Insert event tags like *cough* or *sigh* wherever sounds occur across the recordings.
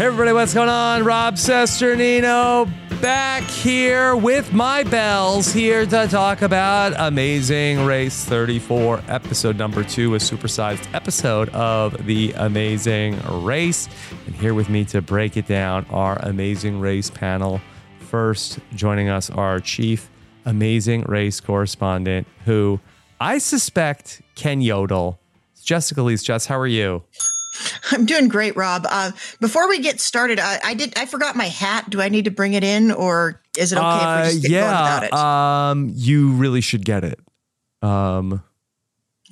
Hey everybody, what's going on? Rob Cesternino back here with my bells here to talk about Amazing Race 34, episode number two, a supersized episode of the Amazing Race. And here with me to break it down, our Amazing Race panel. First, joining us, our chief Amazing Race correspondent, who I suspect can yodel. Jessica Liese. Jess, how are you? *laughs* I'm doing great, Rob. Uh, before we get started, I, I, did I forgot my hat. Do I need to bring it in, or is it okay if we just get yeah, without it? Um, you really should get it. Um,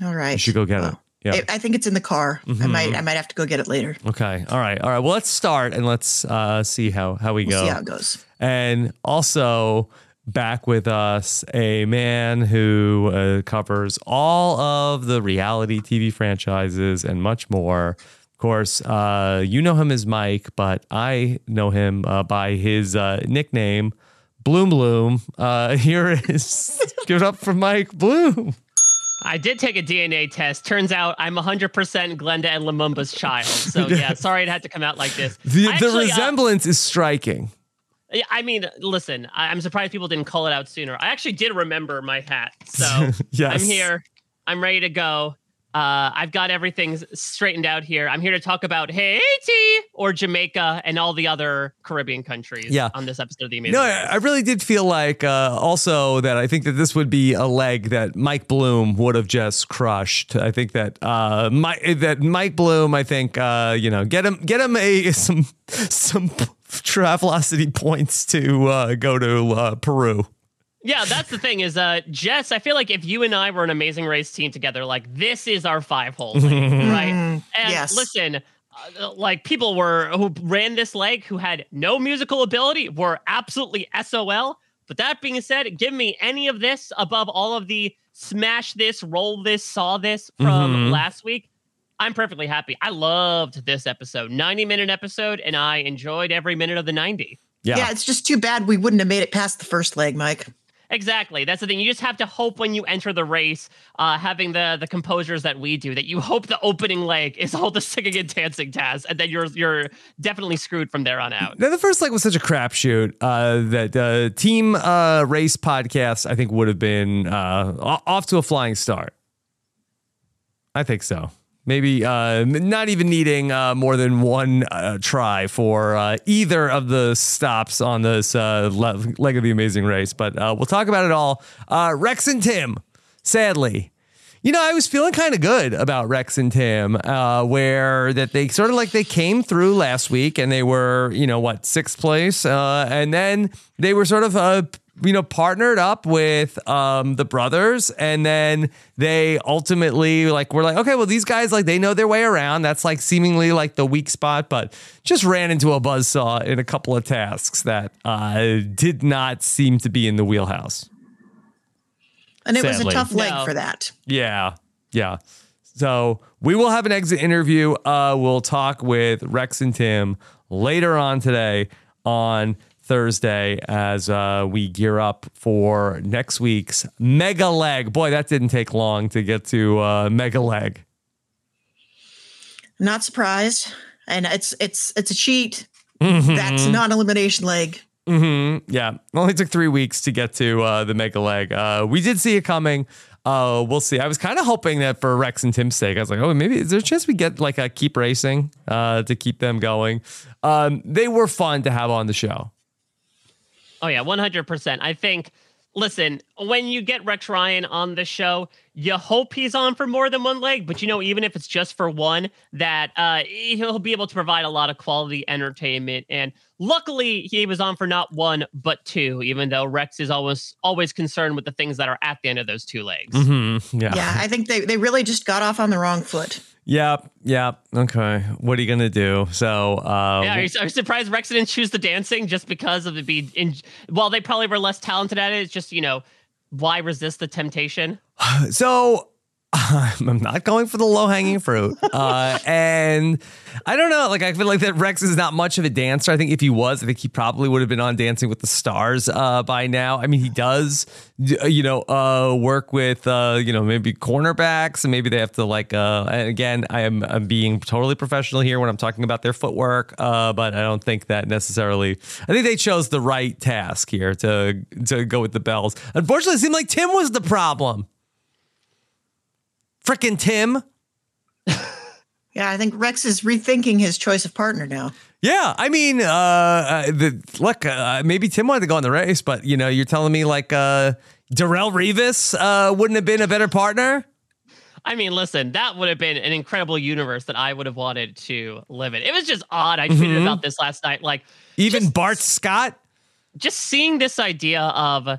All right, you should go get Well, it. Yeah. I, I think it's in the car. I Mhm. might I might have to go get it later. Okay. All right. All right. Well, let's start and let's uh, see how how we We'll go. see how it goes. And also back with us a man who uh, covers all of the reality TV franchises and much more. Of course, uh, you know him as Mike, but I know him uh, by his uh, nickname, Bloom Bloom. Uh, *laughs* here is give it up for Mike Bloom. I did take a DNA test. Turns out I'm 100% Glenda and Lumumba's child. So *laughs* yeah, sorry it had to come out like this. The, the actually, uh, resemblance is striking. I mean, listen, I'm surprised people didn't call it out sooner. I actually did remember my hat. So *laughs* Yes. I'm here. I'm ready to go. Uh, I've got everything straightened out here. I'm here to talk about Haiti or Jamaica and all the other Caribbean countries Yeah. on this episode of The Amazing No. I I really did feel like uh, also that I think that this would be a leg that Mike Bloom would have just crushed. I think that uh, Mike that Mike Bloom, I think uh, you know, get him get him a *laughs* some some Travelocity points to uh, go to uh, Peru. Yeah, that's the thing is, uh, Jess, I feel like if you and I were an amazing race team together, like this is our five hole league, *laughs* right? And yes. listen, uh, like people were who ran this leg who had no musical ability were absolutely SOL. But that being said, give me any of this above all of the smash this, roll this, saw this from Mhm. last week. I'm perfectly happy. I loved this episode, 90 minute episode, and I enjoyed every minute of the 90. Yeah. Yeah. it's just too bad we wouldn't have made it past the first leg, Mike. Exactly. That's the thing. You just have to hope when you enter the race, uh, having the the composures that we do, that you hope the opening leg is all the singing and dancing Taz, and then you're you're definitely screwed from there on out. Now, the first leg was such a crapshoot uh, that uh, Team uh, Race podcast, I think, would have been uh, off to a flying start. I think so. Maybe uh, not even needing uh, more than one uh, try for uh, either of the stops on this uh, le- leg of the amazing race. But uh, we'll talk about it all. Rex and Tim, sadly, You know, I was feeling kind of good about Rex and Tim, where that they sort of like they came through last week and they were, you know, what sixth place, and then they were sort of you know, partnered up with um, the brothers, and then they ultimately like were like, okay, well, these guys like they know their way around. That's like seemingly like the weak spot, but just ran into a buzzsaw in a couple of tasks that uh, did not seem to be in the wheelhouse. And it was a tough leg No. for that. Yeah, yeah. So we will have an exit interview. Uh, we'll talk with Rex and Tim later on today on Thursday as uh, we gear up for next week's Mega Leg. Boy, that didn't take long to get to uh, Mega Leg. Not surprised. And it's it's it's a cheat. Mm-hmm. That's not elimination leg. hmm Yeah, only took three weeks to get to uh, the Mega Leg. Uh, we did see it coming. Uh, we'll see. I was kind of hoping that for Rex and Tim's sake, I was like, oh, maybe is there a chance we get like a keep racing uh, to keep them going? Um, they were fun to have on the show. Oh yeah, one hundred percent. I think. Listen, when you get Rex Ryan on the show, you hope he's on for more than one leg, but you know, even if it's just for one, that uh, he'll be able to provide a lot of quality entertainment. And luckily, he was on for not one but two, even though Rex is always always concerned with the things that are at the end of those two legs. Mm-hmm. Yeah. Yeah, I think they, they really just got off on the wrong foot. Yep. Yep. Okay. What are you gonna do? So, uh, Yeah, are you, are you surprised Rex didn't choose the dancing just because of the be in? While they probably were less talented at it, it's just you know why resist the temptation? *sighs* So *laughs* I'm not going for the low hanging fruit. *laughs* Uh, and I don't know. Like, I feel like that Rex is not much of a dancer. I think if he was, I think he probably would have been on Dancing with the Stars uh, by now. I mean, he does, uh, you know, uh, work with, uh, you know, maybe cornerbacks and maybe they have to, like, uh, again, I am I'm being totally professional here when I'm talking about their footwork, uh, but I don't think that necessarily, I think they chose the right task here to, to go with the bells. Unfortunately, it seemed like Tim was the problem. Frickin' Tim. *laughs* Yeah, I think Rex is rethinking his choice of partner now. Yeah, I mean, uh, uh the look, uh, maybe Tim wanted to go on the race, but you know, you're telling me like uh, Darrelle Revis uh, wouldn't have been a better partner. I mean, listen, that would have been an incredible universe that I would have wanted to live in. It was just odd. I tweeted about this last night. Like, Even Just- Bart Scott. just seeing this idea of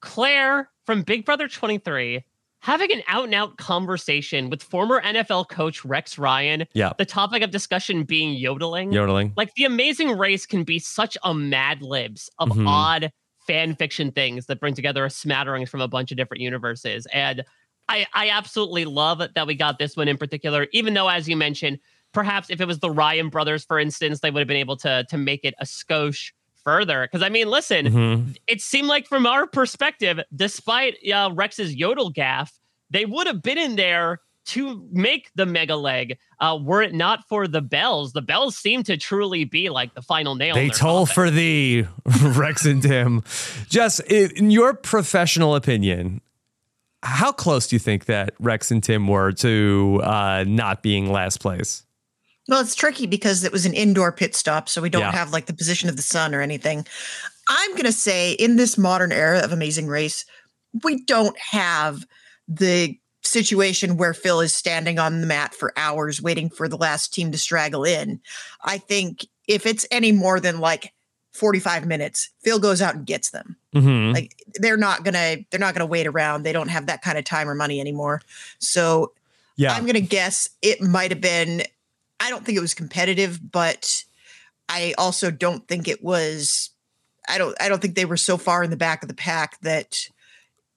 Claire from Big Brother 23 having an out and out conversation with former NFL coach Rex Ryan. Yeah. The topic of discussion being yodeling. Yodeling. Like, the amazing race can be such a mad libs of Mhm. odd fan fiction things that bring together a smattering from a bunch of different universes. And I, I absolutely love that we got this one in particular, even though, as you mentioned, perhaps if it was the Ryan brothers, for instance, they would have been able to to make it a skosh further. Because I mean, listen, Mhm. it seemed like from our perspective, despite uh, Rex's yodel gaff, they would have been in there to make the mega leg. Uh, were it not for the bells, the bells seem to truly be like the final nail. They toll coffin. for thee, *laughs* Rex and Tim. Jess, in your professional opinion, how close do you think that Rex and Tim were to uh, not being last place? Well, it's tricky because it was an indoor pit stop, so we don't Yeah. have like the position of the sun or anything. I'm going to say in this modern era of Amazing Race, we don't have the situation where Phil is standing on the mat for hours waiting for the last team to straggle in. I think if it's any more than like 45 minutes, Phil goes out and gets them. Mm-hmm. Like they're not going to they're not going to wait around. They don't have that kind of time or money anymore. So yeah. I'm going to guess it might have been. I don't think it was competitive, but I also don't think it was. I don't. I don't think they were so far in the back of the pack that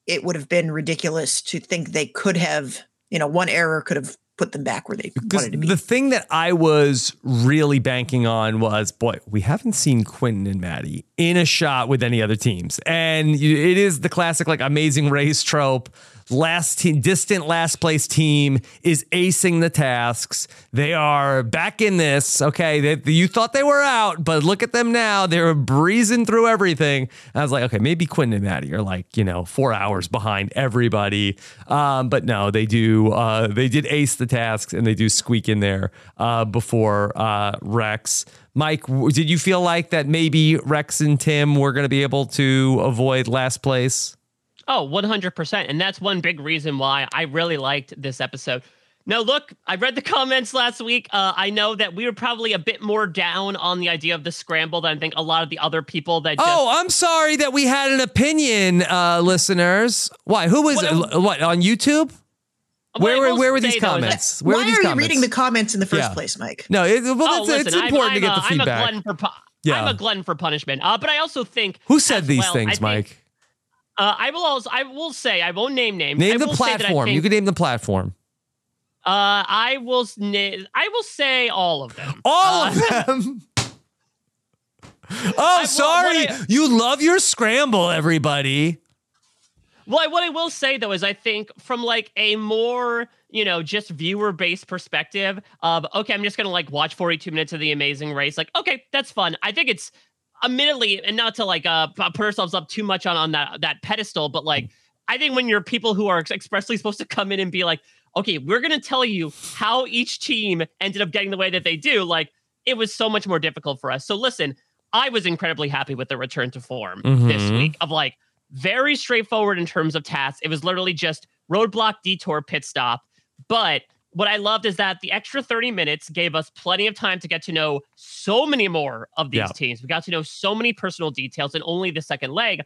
it would have been ridiculous to think they could have. You know, one error could have put them back where they wanted to be. the thing that I was really banking on was, boy, we haven't seen Quinton and Maddie in a shot with any other teams, and it is the classic like amazing race trope. Last team, distant last place team is acing the tasks. They are back in this. Okay, they, you thought they were out, but look at them now. They're breezing through everything. And I was like, okay, maybe Quinton and Maddie are like you know four hours behind everybody. Um, but no, they do. Uh, they did ace the tasks and they do squeak in there uh, before uh, Rex. Mike, did you feel like that maybe Rex and Tim were going to be able to avoid last place? Oh, 100%. And that's one big reason why I really liked this episode. Now, look, I read the *laughs* comments last week. Uh, I know that we were probably a bit more down on the idea of the scramble than I think a lot of the other people that. Just, oh, I'm sorry that we had an opinion, uh, listeners. Why? Who was What- it? What on YouTube? What Where were where were these though, that- comments? Where Why were these are you reading the comments in the first Yeah. place, Mike? No, it, well, Oh, it's, it's listen, I'm- important I'm, to get a- the I'm a feedback. glutton for pu- Yeah. I'm a glutton for punishment. Uh, but I also think Who said these well, things, think- Mike? Uh, I will also I will say I won't name names. I Name the will say that I platform. You can name the platform. Uh, I will. na- I will say all of them. All Uh, of *laughs* them. *laughs* oh, well, sorry. what I- you love your scramble, everybody. Well, I- what I will say though is I think from like a more you know just viewer based perspective of okay, I'm just gonna like watch 42 minutes of the Amazing Race. Like okay, that's fun. I think it's admittedly and not to like uh put ourselves up too much on on that that pedestal, but like I think when you're people who are expressly supposed to come in and be like, okay, we're gonna tell you how each team ended up getting the way that they do, like it was so much more difficult for us. So listen, I was incredibly happy with the return to form this Mhm. week of like very straightforward in terms of tasks. It was literally just roadblock, detour, pit stop. But what I loved is that the extra 30 minutes gave us plenty of time to get to know so many more of these Yeah. teams. We got to know so many personal details in only the second leg.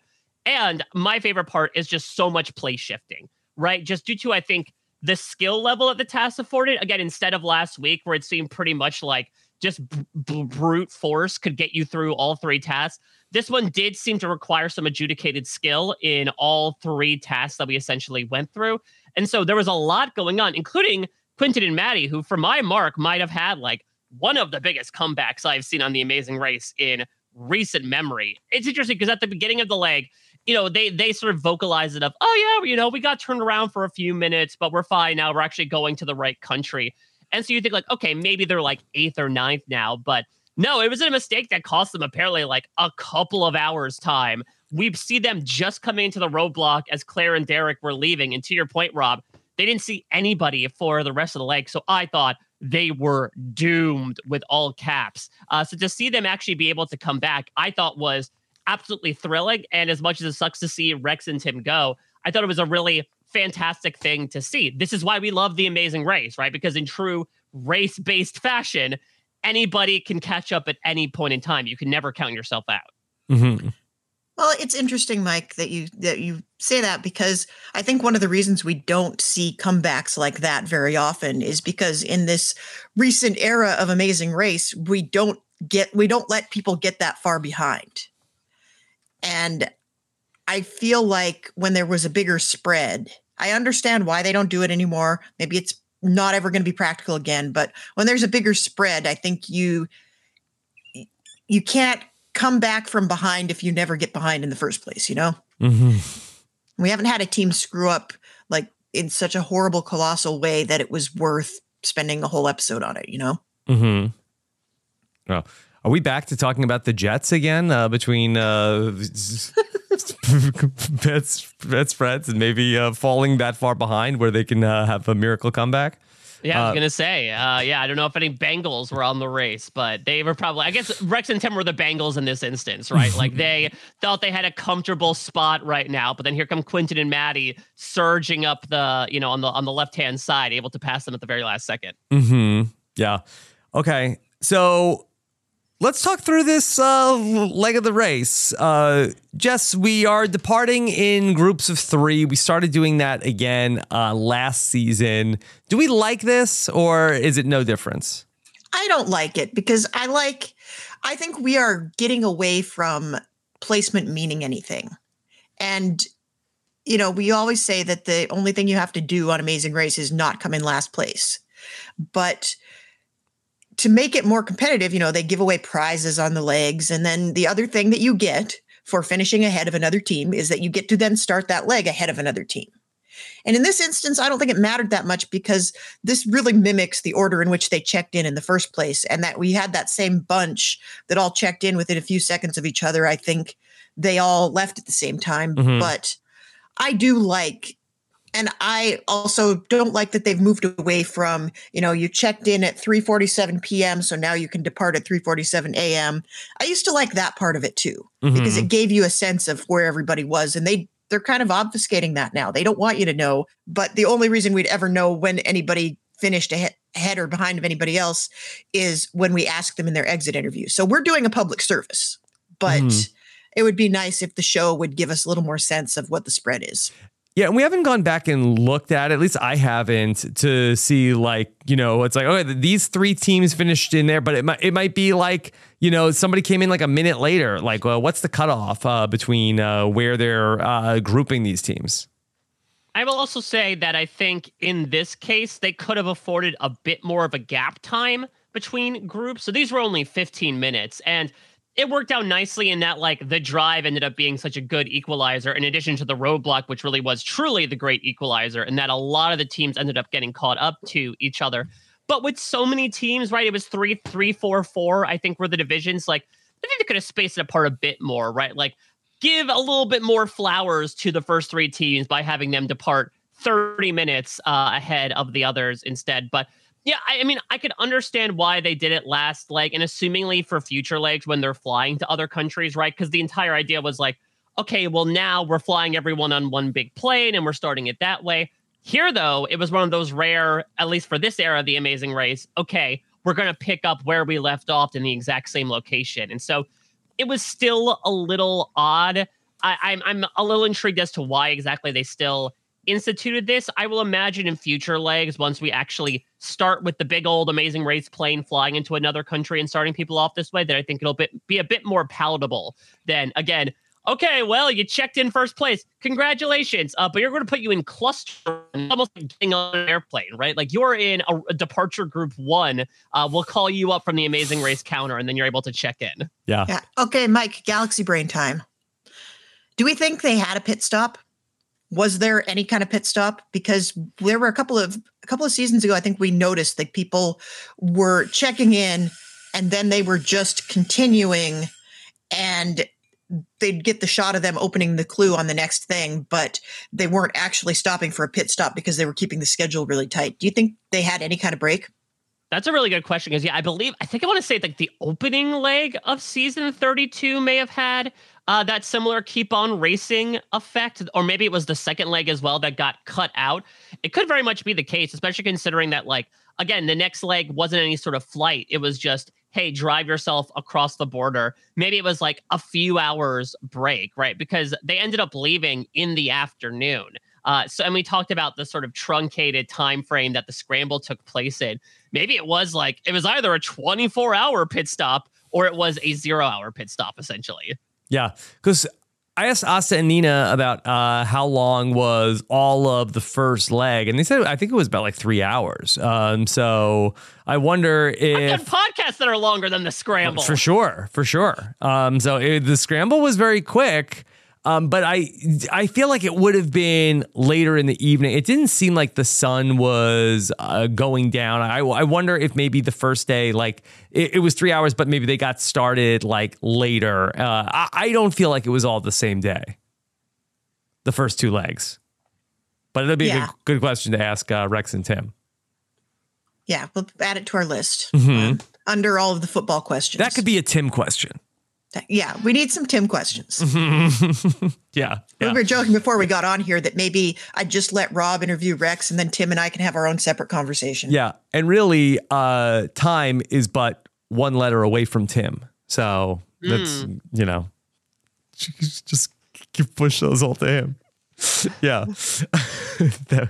And my favorite part is just so much play shifting, right? Just due to, I think, the skill level that the tasks afforded. Again, instead of last week where it seemed pretty much like just b- b- brute force could get you through all three tasks. This one did seem to require some adjudicated skill in all three tasks that we essentially went through. And so there was a lot going on, including Quinton and Maddie, who, for my mark, might have had like one of the biggest comebacks I've seen on the Amazing Race in recent memory. It's interesting because at the beginning of the leg, you know, they they sort of vocalize it of, oh yeah, you know, we got turned around for a few minutes, but we're fine now. We're actually going to the right country. And so you think like, okay, maybe they're like eighth or ninth now, but no, it was a mistake that cost them apparently like a couple of hours time. We see them just coming into the roadblock as Claire and Derek were leaving. And to your point, Rob, they didn't see anybody for the rest of the leg. So I thought they were doomed with all caps. Uh, so to see them actually be able to come back, I thought was absolutely thrilling. And as much as it sucks to see Rex and Tim go, I thought it was a really fantastic thing to see. This is why we love the amazing race, right? Because in true race based *laughs* fashion, anybody can catch up at any point in time. You can never count yourself out. Mm-hmm. Well, it's interesting, Mike, that you that you say that because I think one of the reasons we don't see comebacks like that very often is because in this recent era of Amazing Race, we don't get we don't let people get that far behind. And I feel like when there was a bigger spread, I understand why they don't do it anymore. Maybe it's not ever going to be practical again, but when there's a bigger spread, I think you you can't come back from behind if you never get behind in the first place, you know? Mm-hmm. We haven't had a team screw up like in such a horrible, colossal way that it was worth spending a whole episode on it, you know? Mm-hmm. Oh. Are we back to talking about the Jets again uh, between uh, *laughs* bets, bets, spreads, and maybe uh, falling that far behind where they can uh, have a miracle comeback? Yeah, I was Uh, gonna say, uh, yeah, I don't know if any Bengals were on the race, but they were probably. I guess Rex and Tim were the Bengals in this instance, right? like they *laughs* thought they had a comfortable spot right now, but then here come Quinton and Maddie surging up the, you know, on the on the left hand side, able to pass them at the very last second. Mm-hmm. Yeah. Okay. So let's talk through this uh, leg of the race. Uh, Jess, we are departing in groups of three. We started doing that again uh, last season. Do we like this or is it no difference? I don't like it because I like, I think we are getting away from placement meaning anything. And, you know, we always say that the only thing you have to do on Amazing Race is not come in last place. But to make it more competitive, you know, they give away prizes on the legs. And then the other thing that you get for finishing ahead of another team is that you get to then start that leg ahead of another team. And in this instance, I don't think it mattered that much because this really mimics the order in which they checked in in the first place. And that we had that same bunch that all checked in within a few seconds of each other. I think they all left at the same time. Mhm. But I do like, and I also don't like that they've moved away from, you know, you checked in at 3:47 p.m. so now you can depart at 3:47 a.m. I used to like that part of it too because Mhm. it gave you a sense of where everybody was and they they're kind of obfuscating that now. They don't want you to know. But the only reason we'd ever know when anybody finished ahead, or behind of anybody else is when we ask them in their exit interview. So we're doing a public service, but Mhm. it would be nice if the show would give us a little more sense of what the spread is. Yeah, and we haven't gone back and looked at, at least I haven't, to see like, you know, it's like, okay, these three teams finished in there, but it might it might be like, you know, somebody came in like a minute later. Like, well, what's the cutoff uh, between uh, where they're uh, grouping these teams? I will also say that I think in this case, they could have afforded a bit more of a gap time between groups. So these were only 15 minutes. And it worked out nicely in that, like, the drive ended up being such a good equalizer, in addition to the roadblock, which really was truly the great equalizer, and that a lot of the teams ended up getting caught up to each other. But with so many teams, right? It was three, three, four, four, I think were the divisions. Like, I think they could have spaced it apart a bit more, right? Like, give a little bit more flowers to the first three teams by having them depart 30 minutes uh, ahead of the others instead. But yeah, I, mean, I could understand why they did it last leg and assumingly for future legs when they're flying to other countries, right? Because the entire idea was like, okay, well, now we're flying everyone on one big plane and we're starting it that way. Here, though, it was one of those rare, at least for this era of the Amazing Race, okay, we're going to pick up where we left off in the exact same location. And so it was still a little odd. I, I'm I'm a little intrigued as to why exactly they still instituted this. I will imagine in future legs, once we actually start with the big old amazing race plane flying into another country and starting people off this way, that I think it'll bit, be a bit more palatable than again. Okay, well, you checked in first place. Congratulations. Uh, but you're going to put you in cluster, almost like getting on an airplane, right? Like you're in a, a departure group one. Uh, we'll call you up from the amazing race counter, and then you're able to check in. Yeah. Yeah. Okay, Mike, Galaxy Brain time. Do we think they had a pit stop? Was there any kind of pit stop? Because there were a couple of a couple of seasons ago, I think we noticed that people were checking in and then they were just continuing and they'd get the shot of them opening the clue on the next thing, but they weren't actually stopping for a pit stop because they were keeping the schedule really tight. Do you think they had any kind of break? That's a really good question because yeah, I believe I think I want to say like the opening leg of season 32 may have had uh, that similar keep on racing effect, or maybe it was the second leg as well that got cut out. It could very much be the case, especially considering that like again the next leg wasn't any sort of flight; it was just hey, drive yourself across the border. Maybe it was like a few hours break, right? Because they ended up leaving in the afternoon. Uh, so, and we talked about the sort of truncated time frame that the scramble took place in. Maybe it was like it was either a 24 hour pit stop or it was a zero hour pit stop, essentially. Yeah, because I asked Asta and Nina about uh, how long was all of the first leg, and they said I think it was about like three hours. Um, so I wonder I've if done podcasts that are longer than the scramble. for sure, for sure. Um, so it, the scramble was very quick. Um, but I I feel like it would have been later in the evening. It didn't seem like the sun was uh, going down. I, I wonder if maybe the first day, like it, it was three hours, but maybe they got started like later. Uh, I, I don't feel like it was all the same day. The first two legs, but it'd be a good, good question to ask uh, Rex and Tim. Yeah, we'll add it to our list Mhm. um, under all of the football questions. That could be a Tim question. Yeah, we need some Tim questions. *laughs* yeah, We were joking before we got on here that maybe I'd just let Rob interview Rex and then Tim and I can have our own separate conversation. Yeah, and really, uh, time is but one letter away from Tim. So that's you know, *laughs* just push those all to him. *laughs* yeah. That-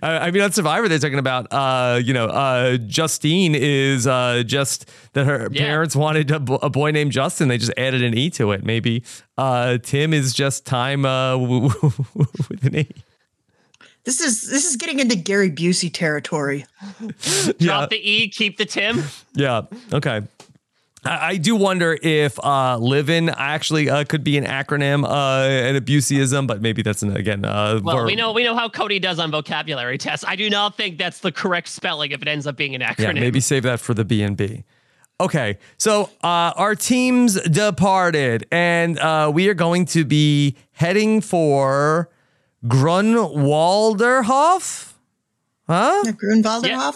I I mean, on Survivor, they're talking about, uh, you know, uh, Justine is uh, just that her Yeah. parents wanted a, boy named Justin. They just added an E to it. Maybe uh, Tim is just time uh, w- *laughs* w- with an E. This is this is getting into Gary Busey territory. *laughs* Yeah. Drop the E, keep the Tim. Yeah. Okay. I, I do wonder if uh, "livin" actually uh, could be an acronym, uh, an abuseism, but maybe that's an, again. Uh, Well, more- we know we know how Cody does on vocabulary tests. I do not think that's the correct spelling if it ends up being an acronym. Yeah, maybe save that for the B and B. Okay, so uh, our teams departed, and uh, we are going to be heading for Grunwalderhof. Huh? Grunwalderhof.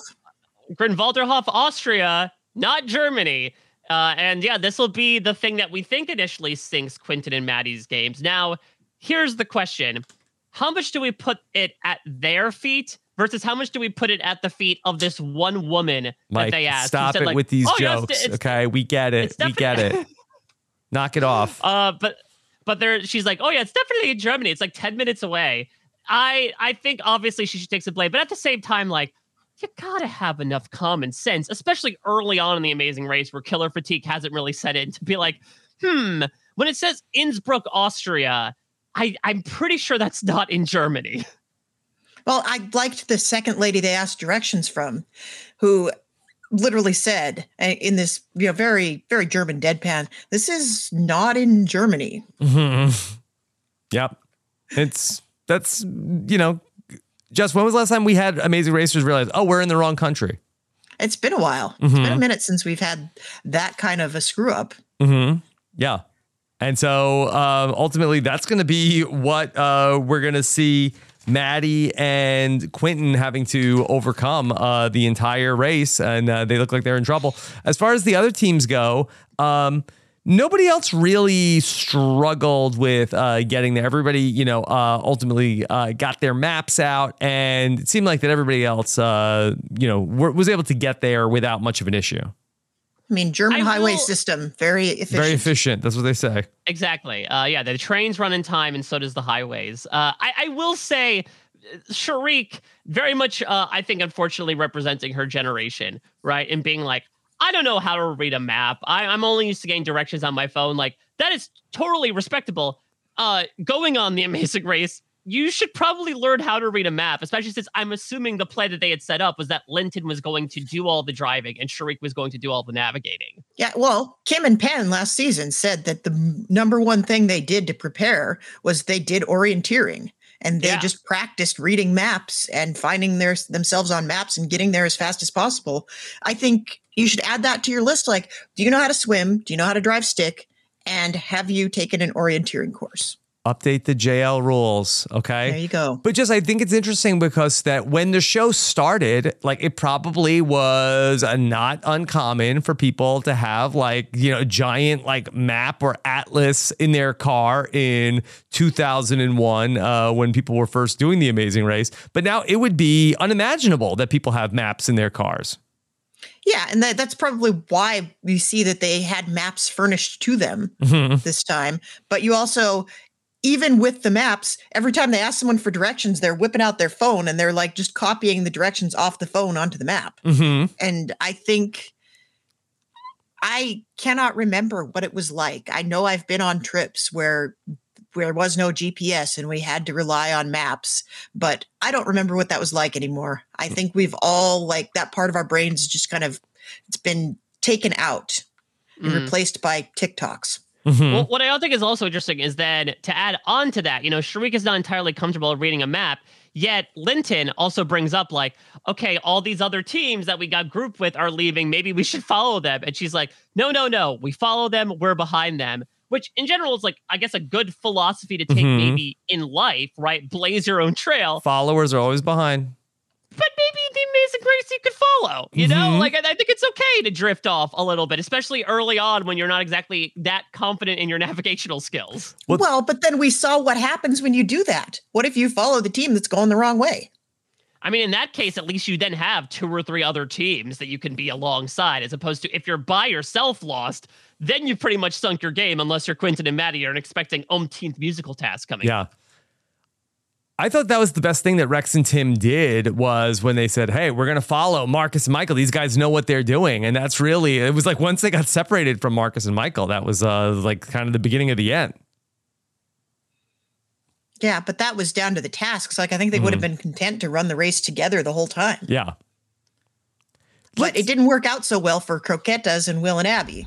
Grunwalderhof, Austria, not Germany. Uh, and yeah, this will be the thing that we think initially sinks Quinton and Maddie's games. Now, here's the question: How much do we put it at their feet versus how much do we put it at the feet of this one woman that they asked? stop said, it like, with these "Oh, jokes. okay, we get it. We get it. *laughs* Knock it off. Uh, but but there, she's like, oh yeah, it's definitely in Germany. It's like ten minutes away. I I think obviously she should take some blame, but at the same time, like you gotta have enough common sense, especially early on in the Amazing Race where killer fatigue hasn't really set in, to be like, hmm, when it says Innsbruck, Austria, I I'm pretty sure that's not in Germany. Well, I liked the second lady they asked directions from, who literally said uh, in this you know very very German deadpan, "This is not in Germany." Mm-hmm. Yep. It's that's you know, just when was the last time we had amazing racers realize, oh, we're in the wrong country? It's been a while. It's been a Mhm. minute since we've had that kind of a screw up. Mm-hmm. Yeah. And so um, ultimately, that's going to be what uh, we're going to see Maddie and Quinton having to overcome uh, the entire race. And uh, they look like they're in trouble. As far as the other teams go, um, nobody else really struggled with uh, getting there. Everybody, you know, uh, ultimately uh, got their maps out. And it seemed like that everybody else, uh, you know, were, was able to get there without much of an issue. I mean, German I highway will- system very efficient. Very efficient. That's what they say. Exactly. Uh, yeah, the trains run in time, and so does the highways. Uh, I, I will say, uh, Sharik very much, uh, I think, unfortunately, representing her generation, right? And being like, I don't know how to read a map. I, I'm only used to getting directions on my phone. Like that is totally respectable. Uh, going on the Amazing Race, you should probably learn how to read a map, especially since I'm assuming the play that they had set up was that Linton was going to do all the driving and Sharik was going to do all the navigating. Yeah, well, Kim and Penn last season said that the number one thing they did to prepare was they did orienteering and they Yeah. just practiced reading maps and finding their themselves on maps and getting there as fast as possible. I think you should add that to your list like do you know how to swim? Do you know how to drive stick? And have you taken an orienteering course? Update the JL rules. Okay. There you go. But just I think it's interesting because that when the show started, like it probably was not uncommon for people to have like, you know, a giant like map or atlas in their car in 2001 uh, when people were first doing the amazing race. But now it would be unimaginable that people have maps in their cars. Yeah, and that, that's probably why we see that they had maps furnished to them Mhm. this time. But you also, even with the maps, every time they ask someone for directions, they're whipping out their phone and they're like just copying the directions off the phone onto the map. Mhm. And I think I cannot remember what it was like. I know I've been on trips where where there was no GPS and we had to rely on maps, but I don't remember what that was like anymore. I think we've all like that part of our brains just kind of it's been taken out and Mhm. replaced by TikToks. Mhm. Well, what I think is also interesting is that to add on to that, you know, Sharik is not entirely comfortable reading a map. Yet Linton also brings up like, okay, all these other teams that we got grouped with are leaving. Maybe we should follow them. And she's like, no, no, no. We follow them. We're behind them. Which in general is like, I guess, a good philosophy to take Mhm. maybe in life, right? Blaze your own trail. Followers are always behind. But maybe the amazing grace you could follow. You know, Mhm. like I, I think it's okay to drift off a little bit, especially early on when you're not exactly that confident in your *laughs* navigational skills. Well- well, but then we saw what happens when you do that. What if you follow the team that's going the wrong way? I mean, in that case, at least you then have two or three other teams that you can be alongside, as opposed to if you're by yourself lost, then you've pretty much sunk your game unless you're Quinton and Maddie and expecting umpteenth musical tasks coming. Yeah. I thought that was the best thing that Rex and Tim did was when they said, "Hey, we're going to follow Marcus and Michael. These guys know what they're doing." And that's really it was like once they got separated from Marcus and Michael, that was uh like kind of the beginning of the end. Yeah, but that was down to the tasks. Like I think they would have been content to run the race together the whole time. Yeah. But it didn't work out so well for Croquetas and Will and Abby.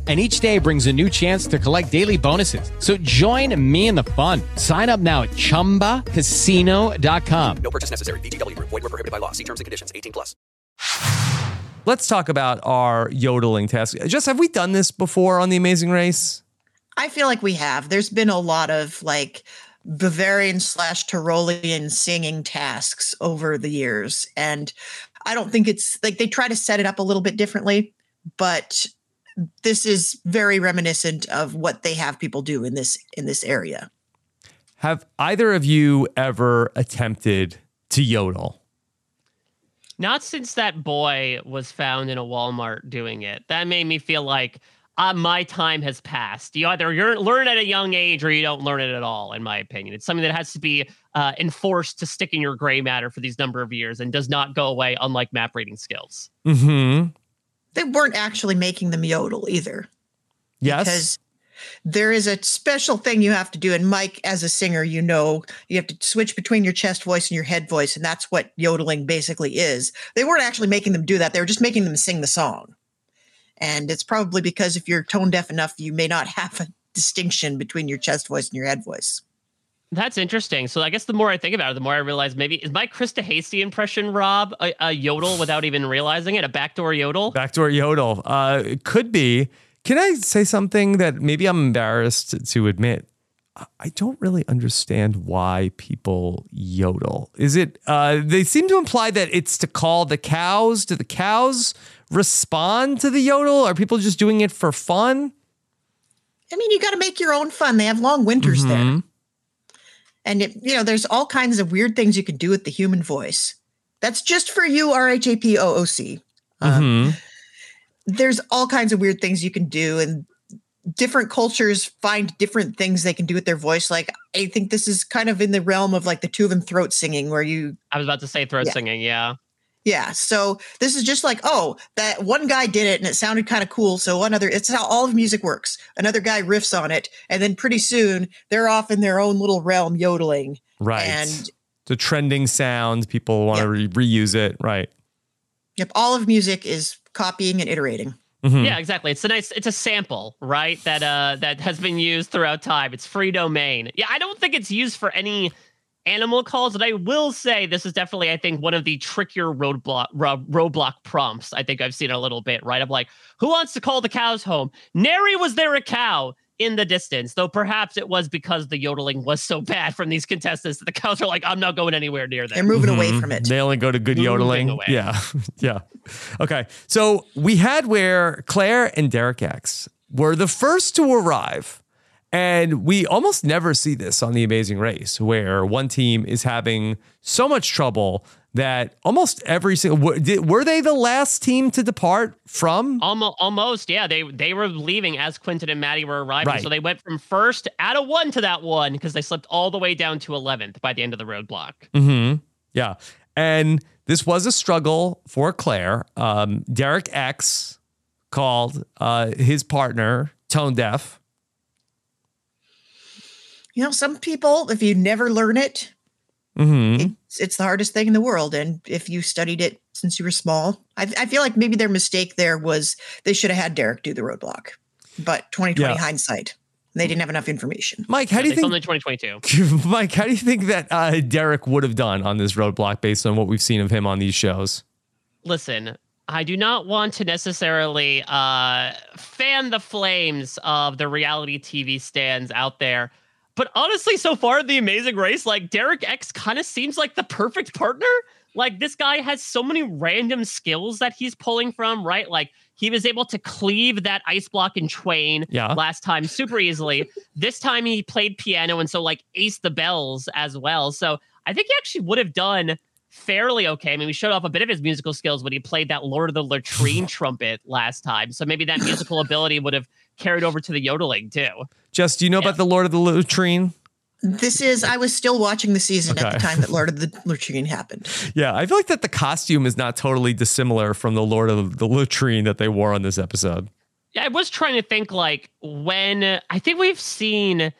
and each day brings a new chance to collect daily bonuses. So join me in the fun. Sign up now at ChumbaCasino.com. No purchase necessary. VGW. Void were prohibited by law. See terms and conditions. 18 plus. Let's talk about our yodeling task. Just have we done this before on the Amazing Race? I feel like we have. There's been a lot of like Bavarian slash Tyrolean singing tasks over the years. And I don't think it's like they try to set it up a little bit differently, but this is very reminiscent of what they have people do in this in this area. Have either of you ever attempted to yodel? Not since that boy was found in a Walmart doing it. That made me feel like uh, my time has passed. You either you learn at a young age or you don't learn it at all, in my opinion. It's something that has to be uh, enforced to stick in your gray matter for these number of years and does not go away, unlike map reading skills. Mm-hmm they weren't actually making them yodel either. Yes. Because there is a special thing you have to do. And Mike, as a singer, you know, you have to switch between your chest voice and your head voice. And that's what yodeling basically is. They weren't actually making them do that. They were just making them sing the song. And it's probably because if you're tone deaf enough, you may not *laughs* have a distinction between your chest voice and your head voice. That's interesting. So I guess the more I think about it, the more I realize maybe is my Krista Hasty impression, Rob, a, a yodel without even realizing it, a backdoor yodel. Backdoor yodel. Uh, it could be. Can I say something that maybe I'm embarrassed to admit? I don't really understand why people yodel. Is it? Uh, they seem to imply that it's to call the cows. Do the cows respond to the yodel? Are people just doing it for fun? I mean, you got to make your own fun. They have long winters mm-hmm. there. And it, you know, there's all kinds of weird things you can do with the human voice. That's just for you, RHAPOOC. Um, mm-hmm. There's all kinds of weird things you can do, and different cultures find different things they can do with their voice. Like I think this is kind of in the realm of like the two of them throat singing, where you. I was about to say throat yeah. singing. Yeah. Yeah. So this is just like, oh, that one guy did it and it sounded kind of cool. So one other, it's how all of music works. Another guy riffs on it. And then pretty soon they're off in their own little realm yodeling. Right. And the trending sound, people want to re- reuse it. Right. Yep. All of music is copying and iterating. Mm-hmm. Yeah, exactly. It's a nice, it's a sample, right? That uh that has been used throughout time. It's free domain. Yeah, I don't think it's used for any animal calls. And I will say this is definitely, I think, one of the trickier roadblock ro- roadblock prompts I think I've seen a little bit, right? I'm like, who wants to call the cows home? Nary was there a cow in the distance, though perhaps it was because the yodeling was so bad from these contestants that the cows are like, I'm not going anywhere near them. They're moving mm-hmm. away from it. They only go to good moving yodeling. Away. Yeah. *laughs* yeah. Okay. So we had where Claire and Derek X were the first to arrive and we almost never see this on The Amazing Race, where one team is having so much trouble that almost every single were they the last team to depart from? Almost almost yeah. They they were leaving as Quinton and Maddie were arriving. Right. so they went from first out of one to that one because they slipped all the way down to 11th by the end of the roadblock. Mm-hmm. yeah. And this was a struggle for Claire. Um, Derek X called uh, his partner tone deaf you know, some people, if you never learn it, mm-hmm. it's, it's, the hardest thing in the world. And if you studied it since you were small, I, I feel like maybe their mistake there was they should have had Derek do the roadblock. But 2020 yeah. hindsight, they didn't have enough information. Mike, how do you think? Only 2022. *laughs* Mike, how do you think that uh, Derek would have done on this roadblock based on what we've seen of him on these shows? Listen, I do not want to necessarily uh, fan the flames of the reality TV stands out there. But honestly, so far the Amazing Race, like Derek X kind of seems like the perfect partner. like this guy has so many random skills that he's pulling from, right? Like he was able to cleave that ice block in Twain Yeah. last time super easily. this time he played piano and so like ace the bells as well. So I think he actually would have done fairly okay. I mean, we showed off a bit of his musical skills when he played that Lord of the Latrine *laughs* trumpet last time. So maybe that musical ability would have carried over to the yodeling too. Just do you know about the Lord of the Latrine? This is I was still watching the season at the time that Lord of the Latrine happened. *laughs* Yeah, I feel like that the costume is not totally dissimilar from the Lord of the Latrine that they wore on this episode. Yeah, I was trying to think like when I think we've seen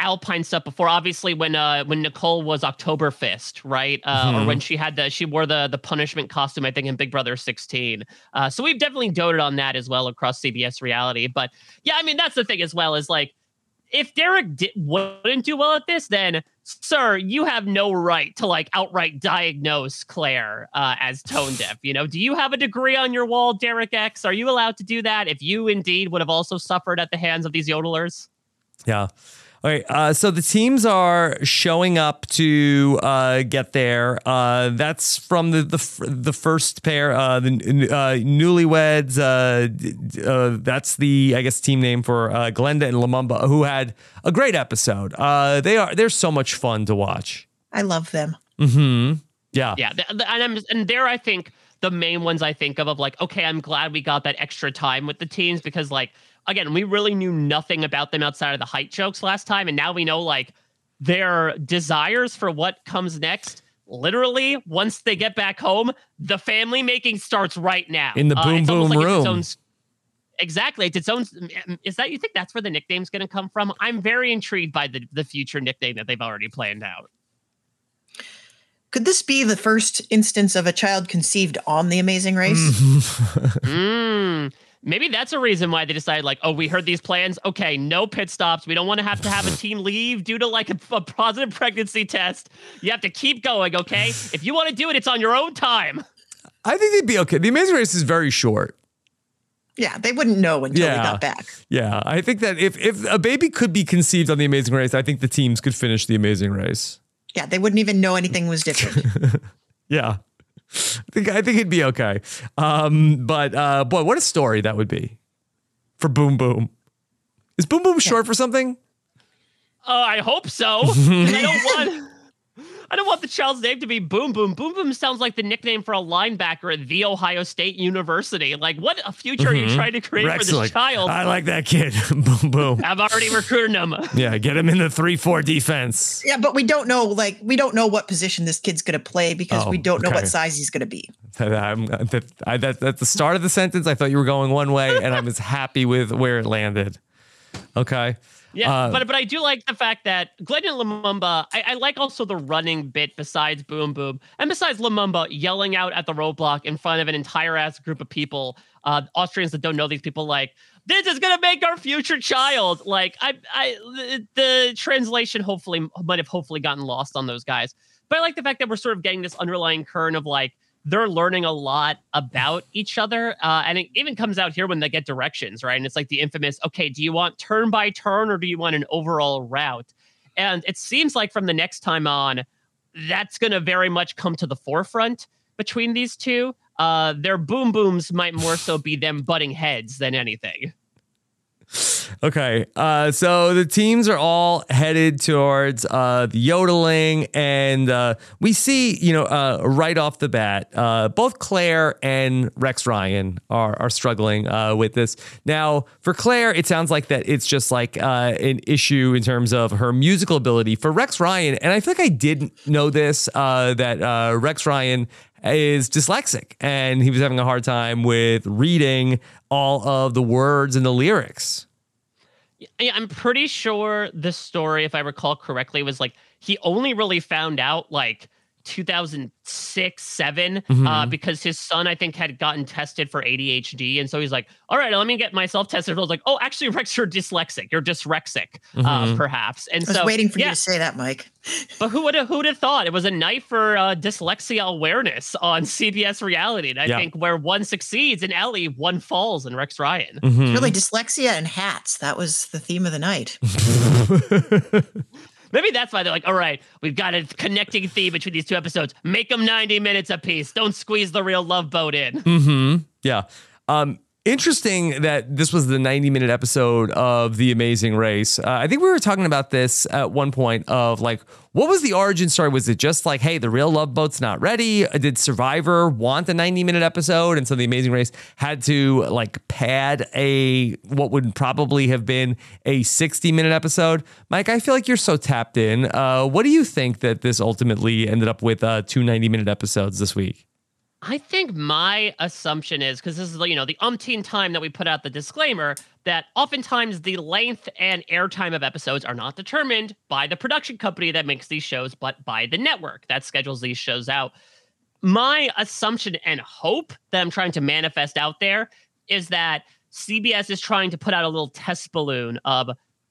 Alpine stuff before. Obviously, when uh when Nicole was Oktoberfest, right? Uh, Or Mhm. when she had the she wore the the punishment costume, I think in Big Brother 16. Uh, so we've definitely doted on that as well across CBS reality. But yeah, I mean that's the thing as well is like if Derek di- wouldn't do well at this, then sir, you have no right to like outright diagnose Claire uh, as tone *laughs* deaf. You know, do you have a degree on your wall, Derek X? Are you allowed to do that if you indeed would have also suffered at the hands of these yodelers? Yeah. All right. Uh, so the teams are showing up to uh, get there. Uh, that's from the the, the first pair, uh, the uh, newlyweds. Uh, uh, that's the I guess team name for uh, Glenda and Lumumba, who had a great episode. Uh, they are they're so much fun to watch. I love them. Hmm. Yeah. Yeah, th- th- and I'm and there I think the main ones I think of of like okay, I'm glad we got that extra time with the teams because like again, we really knew nothing about them outside of the height jokes last time and now we know like their desires for what comes next. Literally, once they get back home, the family making starts right now. In the boom it's almost boom like it's its room. own Exactly, it's its own. Is that you think that's where the nickname's going to come from? I'm very intrigued by the the future nickname that they've already planned out. Could this be the first instance of a child conceived on the Amazing Race? *laughs* Mm, maybe that's a reason why they decided, like, oh, we heard these plans. Okay, no pit stops. We don't want to have to have a team leave due to like a, a positive pregnancy test. You have to keep going. Okay, if you want to do it, it's on your own time. I think they'd be okay. The Amazing Race is very short. Yeah, they wouldn't know until Yeah. we got back. Yeah, I think that if if a baby could be conceived on the Amazing Race, I think the teams could finish the Amazing Race. Yeah, they wouldn't even know anything was different. *laughs* Yeah. I *laughs* think I think it'd be okay. Um, but uh, boy, what a story that would be for Boom Boom. Is Boom Boom short for something? Oh, I hope so. *laughs* I don't want. I don't want the child's name to be Boom Boom. Boom Boom sounds like the nickname for a linebacker at the Ohio State University. Like, what a future are you Mhm. trying to create Rex for this like, child? I like that kid. *laughs* boom Boom. I've already recruited him. *laughs* Yeah, get him in the three four defense. yeah, but we don't know like we don't know what position this kid's going to play because we Oh, don't know okay. what size he's going to be. *laughs* I'm, that, I, that, at the start of the sentence, I thought you were going one way, and I was happy with where it landed. Okay. Yeah, Uh, but but I do like the fact that Glenn and Lumumba. I, I like also the running bit besides Boom Boom and besides Lumumba yelling out at the roadblock in front of an entire ass group of people, uh, Austrians that don't know these people, like this is gonna make our future child. Like I I the, the translation hopefully might have hopefully gotten lost on those guys, but I like the fact that we're sort of getting this underlying current of like they're learning a lot about each other. Uh, and it even comes out here when they get directions, right? And it's like the infamous, okay, do you want turn by turn or do you want an overall route? And it seems like from the next time on, that's going to very much come to the forefront between these two. Uh, their boom booms might more so be them butting heads than anything. Okay. Uh, so the teams are all headed towards uh, the yodeling, and uh, we see, you know, uh, right off the bat, uh, both Claire and Rex Ryan are, are struggling uh, with this. Now, for Claire, it sounds like that it's just like an issue in terms of her musical ability. For Rex Ryan, and I feel like I didn't know this, that Rex Ryan is dyslexic and he was having a hard time with reading all of the words and the lyrics. I'm pretty sure the story, if I recall correctly, was like he only really found out like 2006, 7, uh, Mhm. because his son, I think, had gotten tested for ADHD. And so he's like, all right, let me get myself tested. I was like, oh, actually, Rex, you're dyslexic. You're dysrexic, uh, Mhm. perhaps. And I was so, waiting for yeah, you to say that, Mike. *laughs* but who would have who'd have thought it was a night for uh, dyslexia awareness on *laughs* CBS reality? And I Yeah. think where one succeeds in Ellie, one falls in Rex Ryan. Mm-hmm. Really dyslexia and hats. That was the theme of the night. *laughs* maybe that's why they're like, all right, we've got a connecting theme between these two episodes. Make them 90 minutes apiece. Don't squeeze the real love boat in. Mm-hmm. Yeah. Um, interesting that this was the 90 minute episode of The Amazing Race. Uh, I think we were talking about this at one point of like, what was the origin story? Was it just like, hey, the real love boat's not ready? Did Survivor want a 90 minute episode? And so The Amazing Race had to like pad a, what would probably have been a 60 minute episode. Mike, I feel like you're so tapped in. Uh, what do you think that this ultimately ended up with uh, two 90 minute episodes this week? I think my assumption is because this is you know the umpteen time that we put out the disclaimer that oftentimes the length and airtime of episodes are not determined by the production company that makes these shows, but by the network that schedules these shows out. My assumption and hope that I'm trying to manifest out there is that CBS is trying to put out a little test balloon of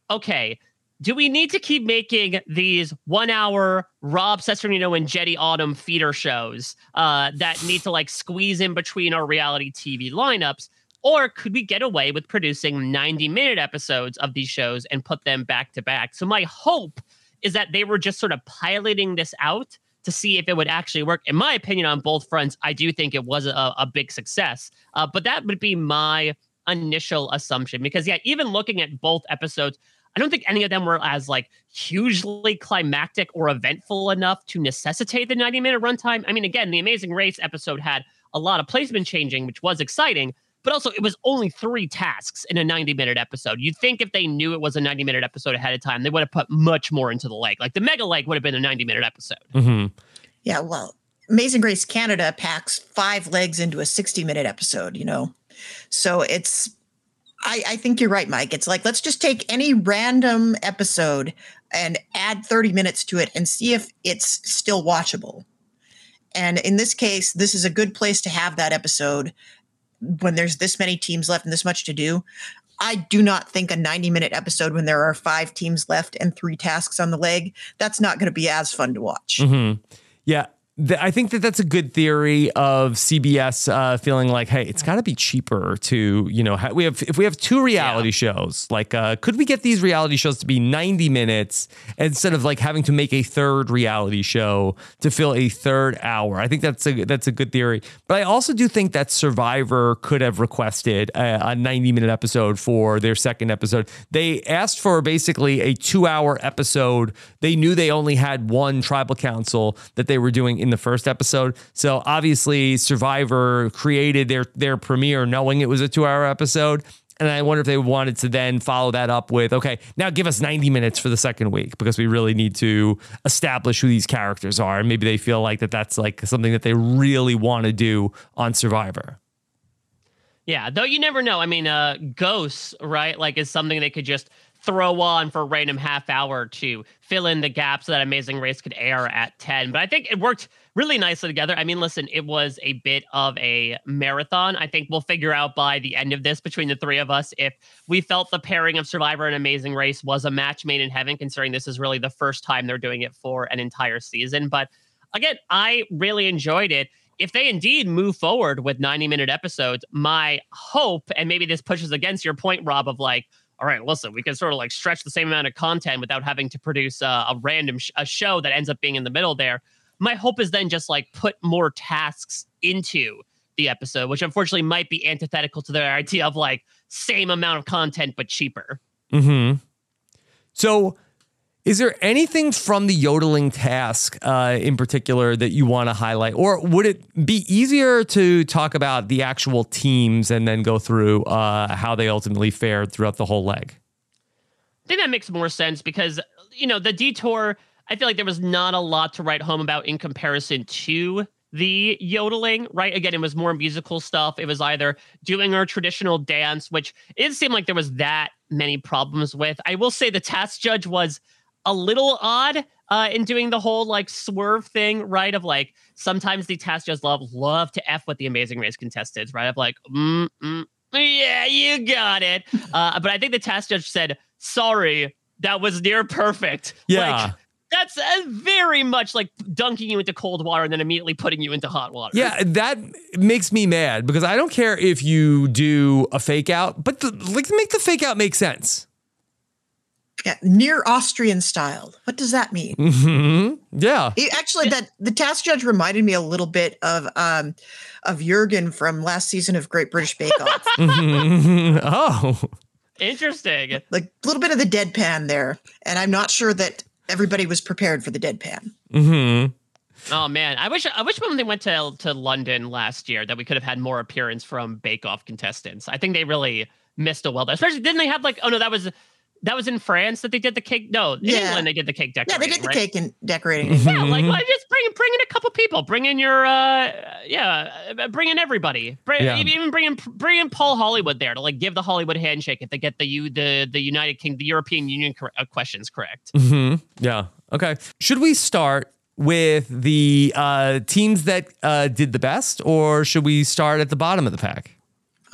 okay, do we need to keep making these one hour Rob Cesternino and Jetty Autumn feeder shows uh, that need to like squeeze in between our reality TV lineups? Or could we get away with producing 90 minute episodes of these shows and put them back to back? So, my hope is that they were just sort of piloting this out to see if it would actually work. In my opinion, on both fronts, I do think it was a, a big success. Uh, but that would be my initial assumption because, yeah, even looking at both episodes, I don't think any of them were as like hugely climactic or eventful enough to necessitate the 90 minute runtime. I mean, again, the Amazing Race episode had a lot of placement changing, which was exciting, but also it was only three tasks in a 90 minute episode. You'd think if they knew it was a 90 minute episode ahead of time, they would have put much more into the leg. Like the mega leg would have been a 90 minute episode. Mm-hmm. Yeah, well, Amazing Race Canada packs five legs into a 60 minute episode, you know? So it's I, I think you're right, Mike. It's like let's just take any random episode and add 30 minutes to it and see if it's still watchable. And in this case, this is a good place to have that episode when there's this many teams left and this much to do. I do not think a 90 minute episode when there are five teams left and three tasks on the leg, that's not going to be as fun to watch. Mm-hmm. Yeah th- I think that that's a good theory of CBS uh, feeling like, hey, it's got to be cheaper to, you know, ha- we have if we have two reality yeah. shows, like, uh, could we get these reality shows to be ninety minutes instead of like having to make a third reality show to fill a third hour? I think that's a that's a good theory, but I also do think that Survivor could have requested a, a ninety minute episode for their second episode. They asked for basically a two hour episode. They knew they only had one tribal council that they were doing in the first episode. So obviously, Survivor created their their premiere knowing it was a two hour episode. And I wonder if they wanted to then follow that up with, okay, now give us 90 minutes for the second week because we really need to establish who these characters are. And maybe they feel like that that's like something that they really want to do on Survivor. Yeah, though you never know. I mean, uh, Ghosts, right? Like, is something they could just throw on for a random half hour to fill in the gaps so that Amazing Race could air at 10. But I think it worked really nicely together. I mean, listen, it was a bit of a marathon. I think we'll figure out by the end of this between the three of us if we felt the pairing of Survivor and Amazing Race was a match made in heaven, considering this is really the first time they're doing it for an entire season. But again, I really enjoyed it if they indeed move forward with 90 minute episodes, my hope, and maybe this pushes against your point, Rob, of like, all right, listen, we can sort of like stretch the same amount of content without having to produce a, a random sh- a show that ends up being in the middle there. My hope is then just like put more tasks into the episode, which unfortunately might be antithetical to their idea of like same amount of content but cheaper. Hmm. So is there anything from the yodeling task uh, in particular that you want to highlight? Or would it be easier to talk about the actual teams and then go through uh, how they ultimately fared throughout the whole leg? I think that makes more sense because, you know, the detour, I feel like there was not a lot to write home about in comparison to the yodeling, right? Again, it was more musical stuff. It was either doing our traditional dance, which it didn't seem like there was that many problems with. I will say the task judge was a little odd uh, in doing the whole like swerve thing, right? Of like sometimes the task just love love to f with the Amazing Race contestants, right? Of like, mm, mm, yeah, you got it. *laughs* Uh, but I think the task judge said, "Sorry, that was near perfect." Yeah. Like, that's uh, very much like dunking you into cold water and then immediately putting you into hot water. Yeah, that makes me mad because I don't care if you do a fake out, but the, like make the fake out make sense. Yeah, near Austrian style. What does that mean? hmm Yeah. It- actually, that the task judge reminded me a little bit of um of Jurgen from last season of Great British Bake Off. *laughs* Mhm. *laughs* oh. Interesting. like a little bit of the deadpan there, and I'm not sure that everybody was prepared for the deadpan. hmm Oh man, I wish I wish when they went to to London last year that we could have had more appearance from Bake Off contestants. I think they really missed a well there. Especially didn't they have like oh no that was that was in France that they did the cake. No, in Yeah. England they did the cake decorating. Yeah, they did the right? cake and decorating. Yeah, like Mhm. why just bring bring in a couple people. Bring in your uh yeah, uh, bring in everybody. Bring, Yeah. Even bring in bring in Paul Hollywood there to like give the Hollywood handshake if they get the you the the United King the European Union cor- uh, questions correct. hmm Yeah. Okay. Should we start with the uh, teams that uh, did the best, or should we start at the bottom of the pack?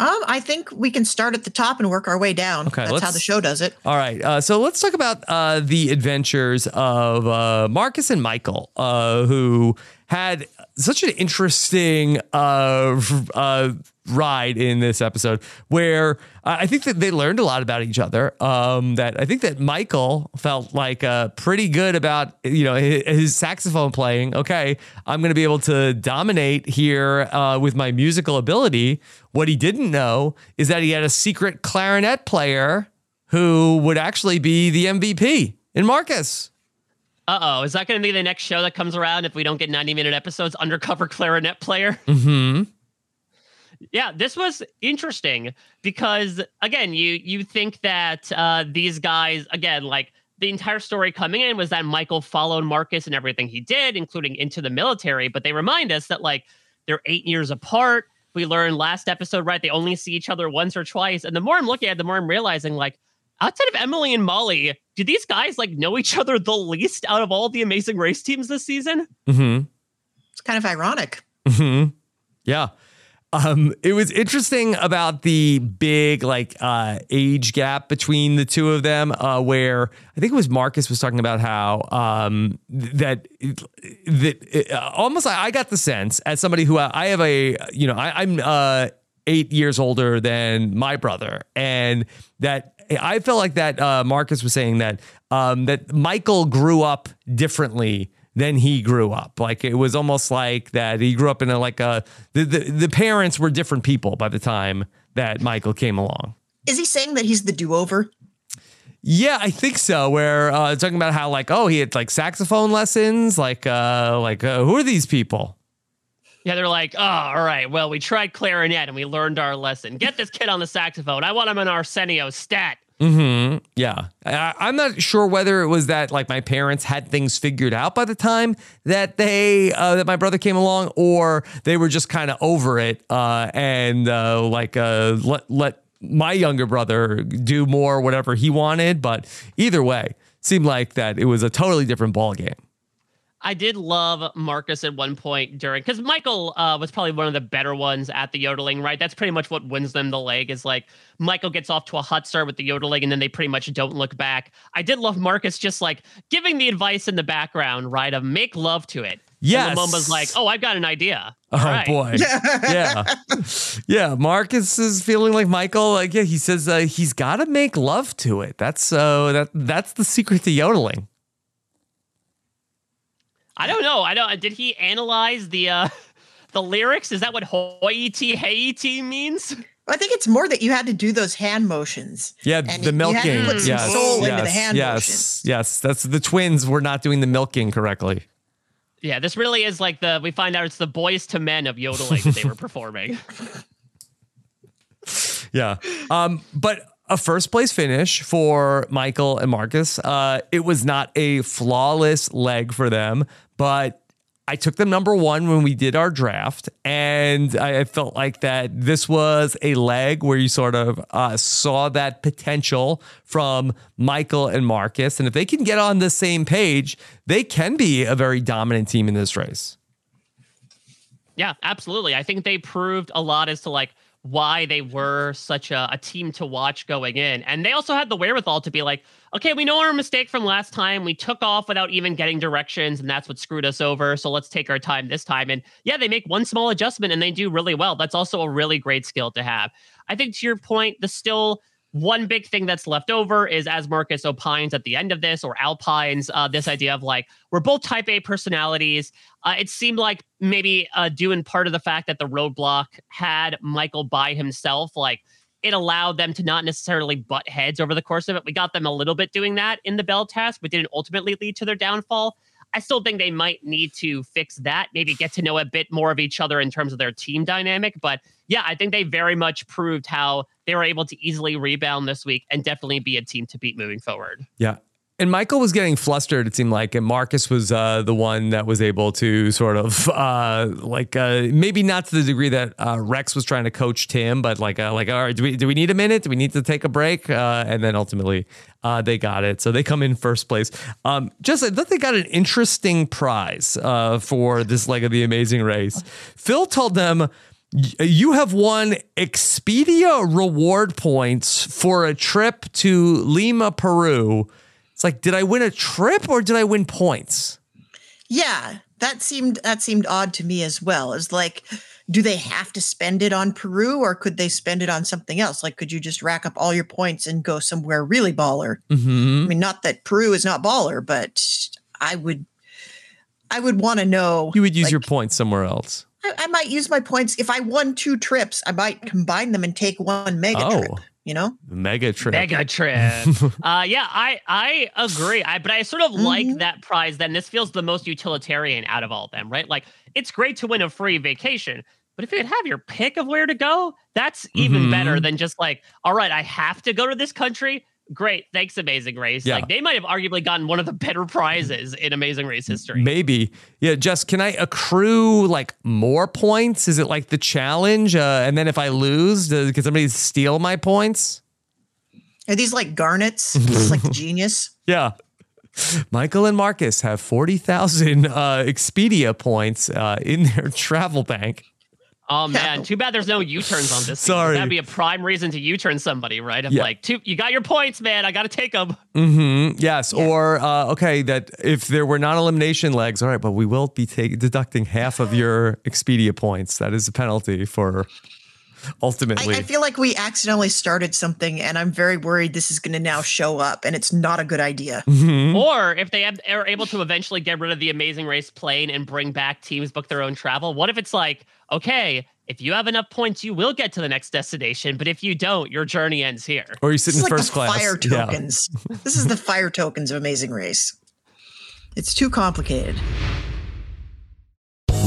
Um, I think we can start at the top and work our way down. Okay, That's how the show does it. All right. Uh, so let's talk about uh, the adventures of uh, Marcus and Michael, uh, who had such an interesting uh, uh, ride in this episode where I think that they learned a lot about each other. Um, that I think that Michael felt like uh, pretty good about you know his, his saxophone playing. Okay, I'm going to be able to dominate here uh, with my musical ability. What he didn't know is that he had a secret clarinet player who would actually be the MVP in Marcus. Uh oh, is that going to be the next show that comes around if we don't get 90 minute episodes? Undercover clarinet player. *laughs* Mm-hmm. Yeah, this was interesting because again, you you think that uh, these guys again, like the entire story coming in was that Michael followed Marcus and everything he did, including into the military. But they remind us that like they're eight years apart. We learned last episode, right? They only see each other once or twice. And the more I'm looking at, it, the more I'm realizing like outside of Emily and Molly, do these guys like know each other the least out of all the Amazing Race teams this season? Mm-hmm. It's kind of ironic. hmm Yeah. Um, it was interesting about the big like uh, age gap between the two of them, uh, where I think it was Marcus was talking about how um, that that uh, almost I I got the sense as somebody who uh, I have a you know I, I'm uh, eight years older than my brother, and that I felt like that uh, Marcus was saying that um, that Michael grew up differently than he grew up. Like it was almost like that he grew up in a like a the, the the parents were different people by the time that Michael came along. Is he saying that he's the do-over? Yeah, I think so. Where uh, talking about how like oh he had like saxophone lessons, like uh like uh, who are these people? Yeah, they're like, oh, all right. Well, we tried clarinet and we learned our lesson. Get this kid on the saxophone. I want him an Arsenio stat. hmm Yeah, I, I'm not sure whether it was that like my parents had things figured out by the time that they uh, that my brother came along, or they were just kind of over it uh, and uh, like uh, let let my younger brother do more whatever he wanted. But either way, seemed like that it was a totally different ball game. I did love Marcus at one point during because Michael uh, was probably one of the better ones at the yodeling, right? That's pretty much what wins them the leg. Is like Michael gets off to a hot start with the yodeling, and then they pretty much don't look back. I did love Marcus just like giving the advice in the background, right? Of make love to it. Yes. And Lumumba's like, oh, I've got an idea. Oh All right. boy, *laughs* yeah, yeah. Marcus is feeling like Michael. Like yeah, he says uh, he's got to make love to it. That's uh, that that's the secret to yodeling. I don't know. I don't. Did he analyze the uh *laughs* the lyrics? Is that what hoity heity means? I think it's more that you had to do those hand motions. Yeah, And the you milking. had to put some yes, soul yes, into the hand yes, motions. yes. That's the twins were not doing the milking correctly. Yeah, this really is like the we find out it's the Boyz II Men of yodeling that they were *laughs* performing. *laughs* Yeah. Um, but a first place finish for Michael and Marcus. Uh, it was not a flawless leg for them, but I took them number one when we did our draft, and I I felt like that this was a leg where you sort of uh, saw that potential from Michael and Marcus. And if they can get on the same page, they can be a very dominant team in this race. Yeah, absolutely. I think they proved a lot as to like why they were such a, a team to watch going in. And they also had the wherewithal to be like, okay, we know our mistake from last time. We took off without even getting directions, and that's what screwed us over. So let's take our time this time. And yeah, they make one small adjustment and they do really well. That's also a really great skill to have. I think to your point, the still one big thing that's left over is, as Marcus opines at the end of this, or Alpines, uh, this idea of like, we're both type A personalities. Uh, it seemed like maybe uh, due in part of the fact that the roadblock had Michael by himself, like, it allowed them to not necessarily butt heads over the course of it. We got them a little bit doing that in the Bell test, but didn't ultimately lead to their downfall. I still think they might need to fix that, maybe get to know a bit more of each other in terms of their team dynamic. But yeah, I think they very much proved how they were able to easily rebound this week and definitely be a team to beat moving forward. Yeah. And Michael was getting flustered, it seemed like, and Marcus was uh, the one that was able to sort of *laughs* uh, like uh, maybe not to the degree that uh, Rex was trying to coach Tim, but like uh, like all right, do we do we need a minute? Do we need to take a break? Uh, and then ultimately they got it, so they come in first place. Um, just I thought they got an interesting prize for this leg of the Amazing Race. Phil told them you have won Expedia reward points for a trip to Lima, Peru. It's like, did I win a trip or did I win points? Yeah, that seemed that seemed odd to me as well. Is like, do they have to spend it on Peru or could they spend it on something else? Like, could you just rack up all your points and go somewhere really baller? Mm-hmm. I mean, not that Peru is not baller, but I would, I would want to know. You would use like, your points somewhere else. I, I, might use my points if I won two trips. I might combine them and take one mega oh. trip. You know, mega trip. Mega trip. *laughs* uh, yeah, I I agree. I but I sort of mm-hmm. like that prize. Then this feels the most utilitarian out of all of them, right? Like it's great to win a free vacation, but if you could have your pick of where to go, that's even Mm-hmm. better than just like, all right, I have to go to this country. Great, thanks, Amazing Race. Yeah. Like they might have arguably gotten one of the better prizes in Amazing Race history. Maybe. Yeah, Jess, can I accrue like more points? Is it like the challenge? Uh, and then if I lose, does, can somebody steal my points? are these like garnets? *laughs* It's like genius. Yeah. Michael and Marcus have 40,000 uh, Expedia points uh, in their *laughs* travel bank. Oh man, too bad there's no U-turns on this. thing, 'cause Sorry. that'd be a prime reason to U-turn somebody, right? Of Yeah. like, two, you got your points, man. I got to take them. Mm-hmm. Yes. Or, uh, okay, that if there were non elimination legs, all right, but we will be take, deducting half of your Expedia points. That is a penalty for ultimately. I, I feel like we accidentally started something, and I'm very worried this is going to now show up, and it's not a good idea. Mm-hmm. Or if they have, are able to eventually get rid of the Amazing Race plane and bring back teams book their own travel, what if it's like, okay, if you have enough points, you will get to the next destination, but if you don't, your journey ends here. or you sit This in is like first the class. fire Yeah. tokens. this is the fire tokens of Amazing Race. It's too complicated.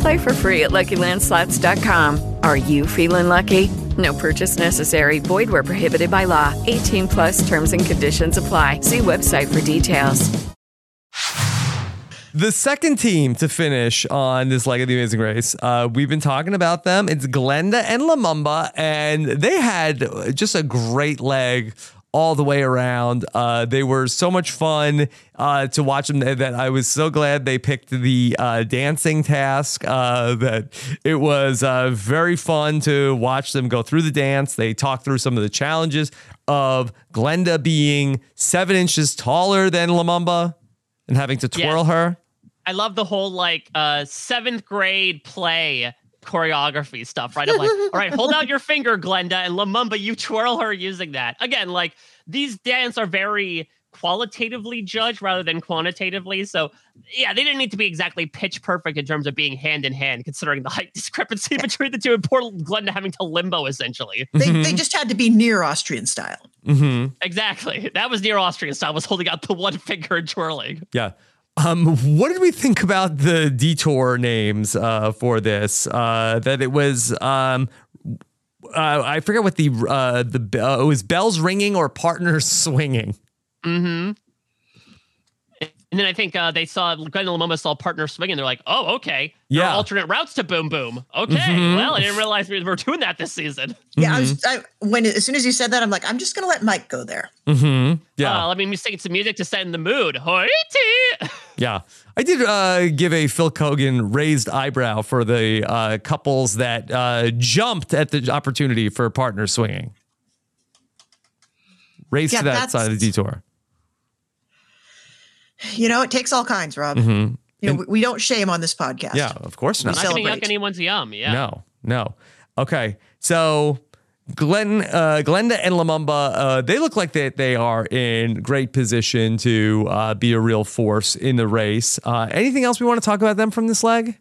Play for free at LuckyLandSlots.com. Are you feeling lucky? No purchase necessary. Void where prohibited by law. 18 plus terms and conditions apply. See website for details. The second team to finish on this leg of the Amazing Race, uh, we've been talking about them. It's Glenda and Lumumba, and they had just a great leg all the way around. Uh, they were so much fun uh, to watch them that I was so glad they picked the uh, dancing task. Uh, that it was uh, very fun to watch them go through the dance. They talked through some of the challenges of Glenda being seven inches taller than Lumumba and having to twirl Yes. her. I love the whole like uh seventh grade play choreography stuff, right? I'm like, *laughs* all right, hold out your finger, Glenda, and Lumumba, you twirl her using that. Again, like these dance are very qualitatively judged rather than quantitatively. So yeah, they didn't need to be exactly pitch perfect in terms of being hand in hand, considering the height *laughs* discrepancy between the two and poor Glenda having to limbo essentially. They, they just had to be near Austrian style. Mm-hmm. Exactly. That was near Austrian style, was holding out the one *laughs* finger and twirling. Yeah. Um, what did we think about the detour names uh, for this? Uh, that it was, um, uh, I forget what the uh, the uh, it was bells ringing or partners *laughs* swinging. Mm-hmm. And then I think uh, they saw Glenn and Lumumba saw partner swinging. They're like, oh, okay. There are Yeah. alternate routes to Boom Boom. Okay. Mhm. Well, I didn't realize we were doing that this season. Yeah, I was. I, when as soon as you said that, I'm like, I'm just gonna let Mike go there. Mm-hmm. Yeah. Uh, let me sing some music to set in the mood. Hoity! *laughs* Yeah. I did uh, give a Phil Keoghan raised eyebrow for the uh, couples that uh, jumped at the opportunity for partner swinging. Raised Yeah, to that side of the detour. You know, it takes all kinds, Rob. Mhm. You know, we, we don't shame on this podcast. Yeah, of course not. We not. Not going to yuck anyone's yum. Yeah. No, no. Okay. So Glenn, uh, Glenda and Lumumba, uh, they look like they, they are in great position to uh, be a real force in the race. Uh, anything else we want to talk about them from this leg?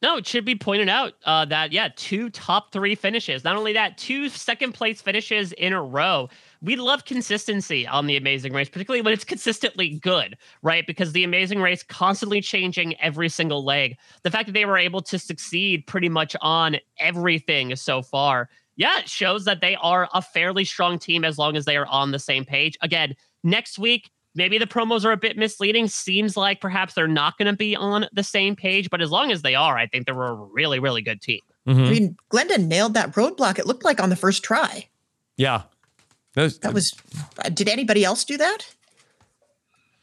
No, it should be pointed out uh, that, yeah, two top three finishes. Not only that, two second place finishes in a row. We love consistency on the Amazing Race, particularly when it's consistently good, right? Because the Amazing Race constantly changing every single leg. The fact that they were able to succeed pretty much on everything so far, yeah, it shows that they are a fairly strong team as long as they are on the same page. Again, next week, maybe the promos are a bit misleading. Seems like perhaps they're not going to be on the same page, but as long as they are, I think they're a really, really good team. Mm-hmm. I mean, Glenda nailed that roadblock. It looked like on the first try. Yeah. Those, That was. uh, Did anybody else do that?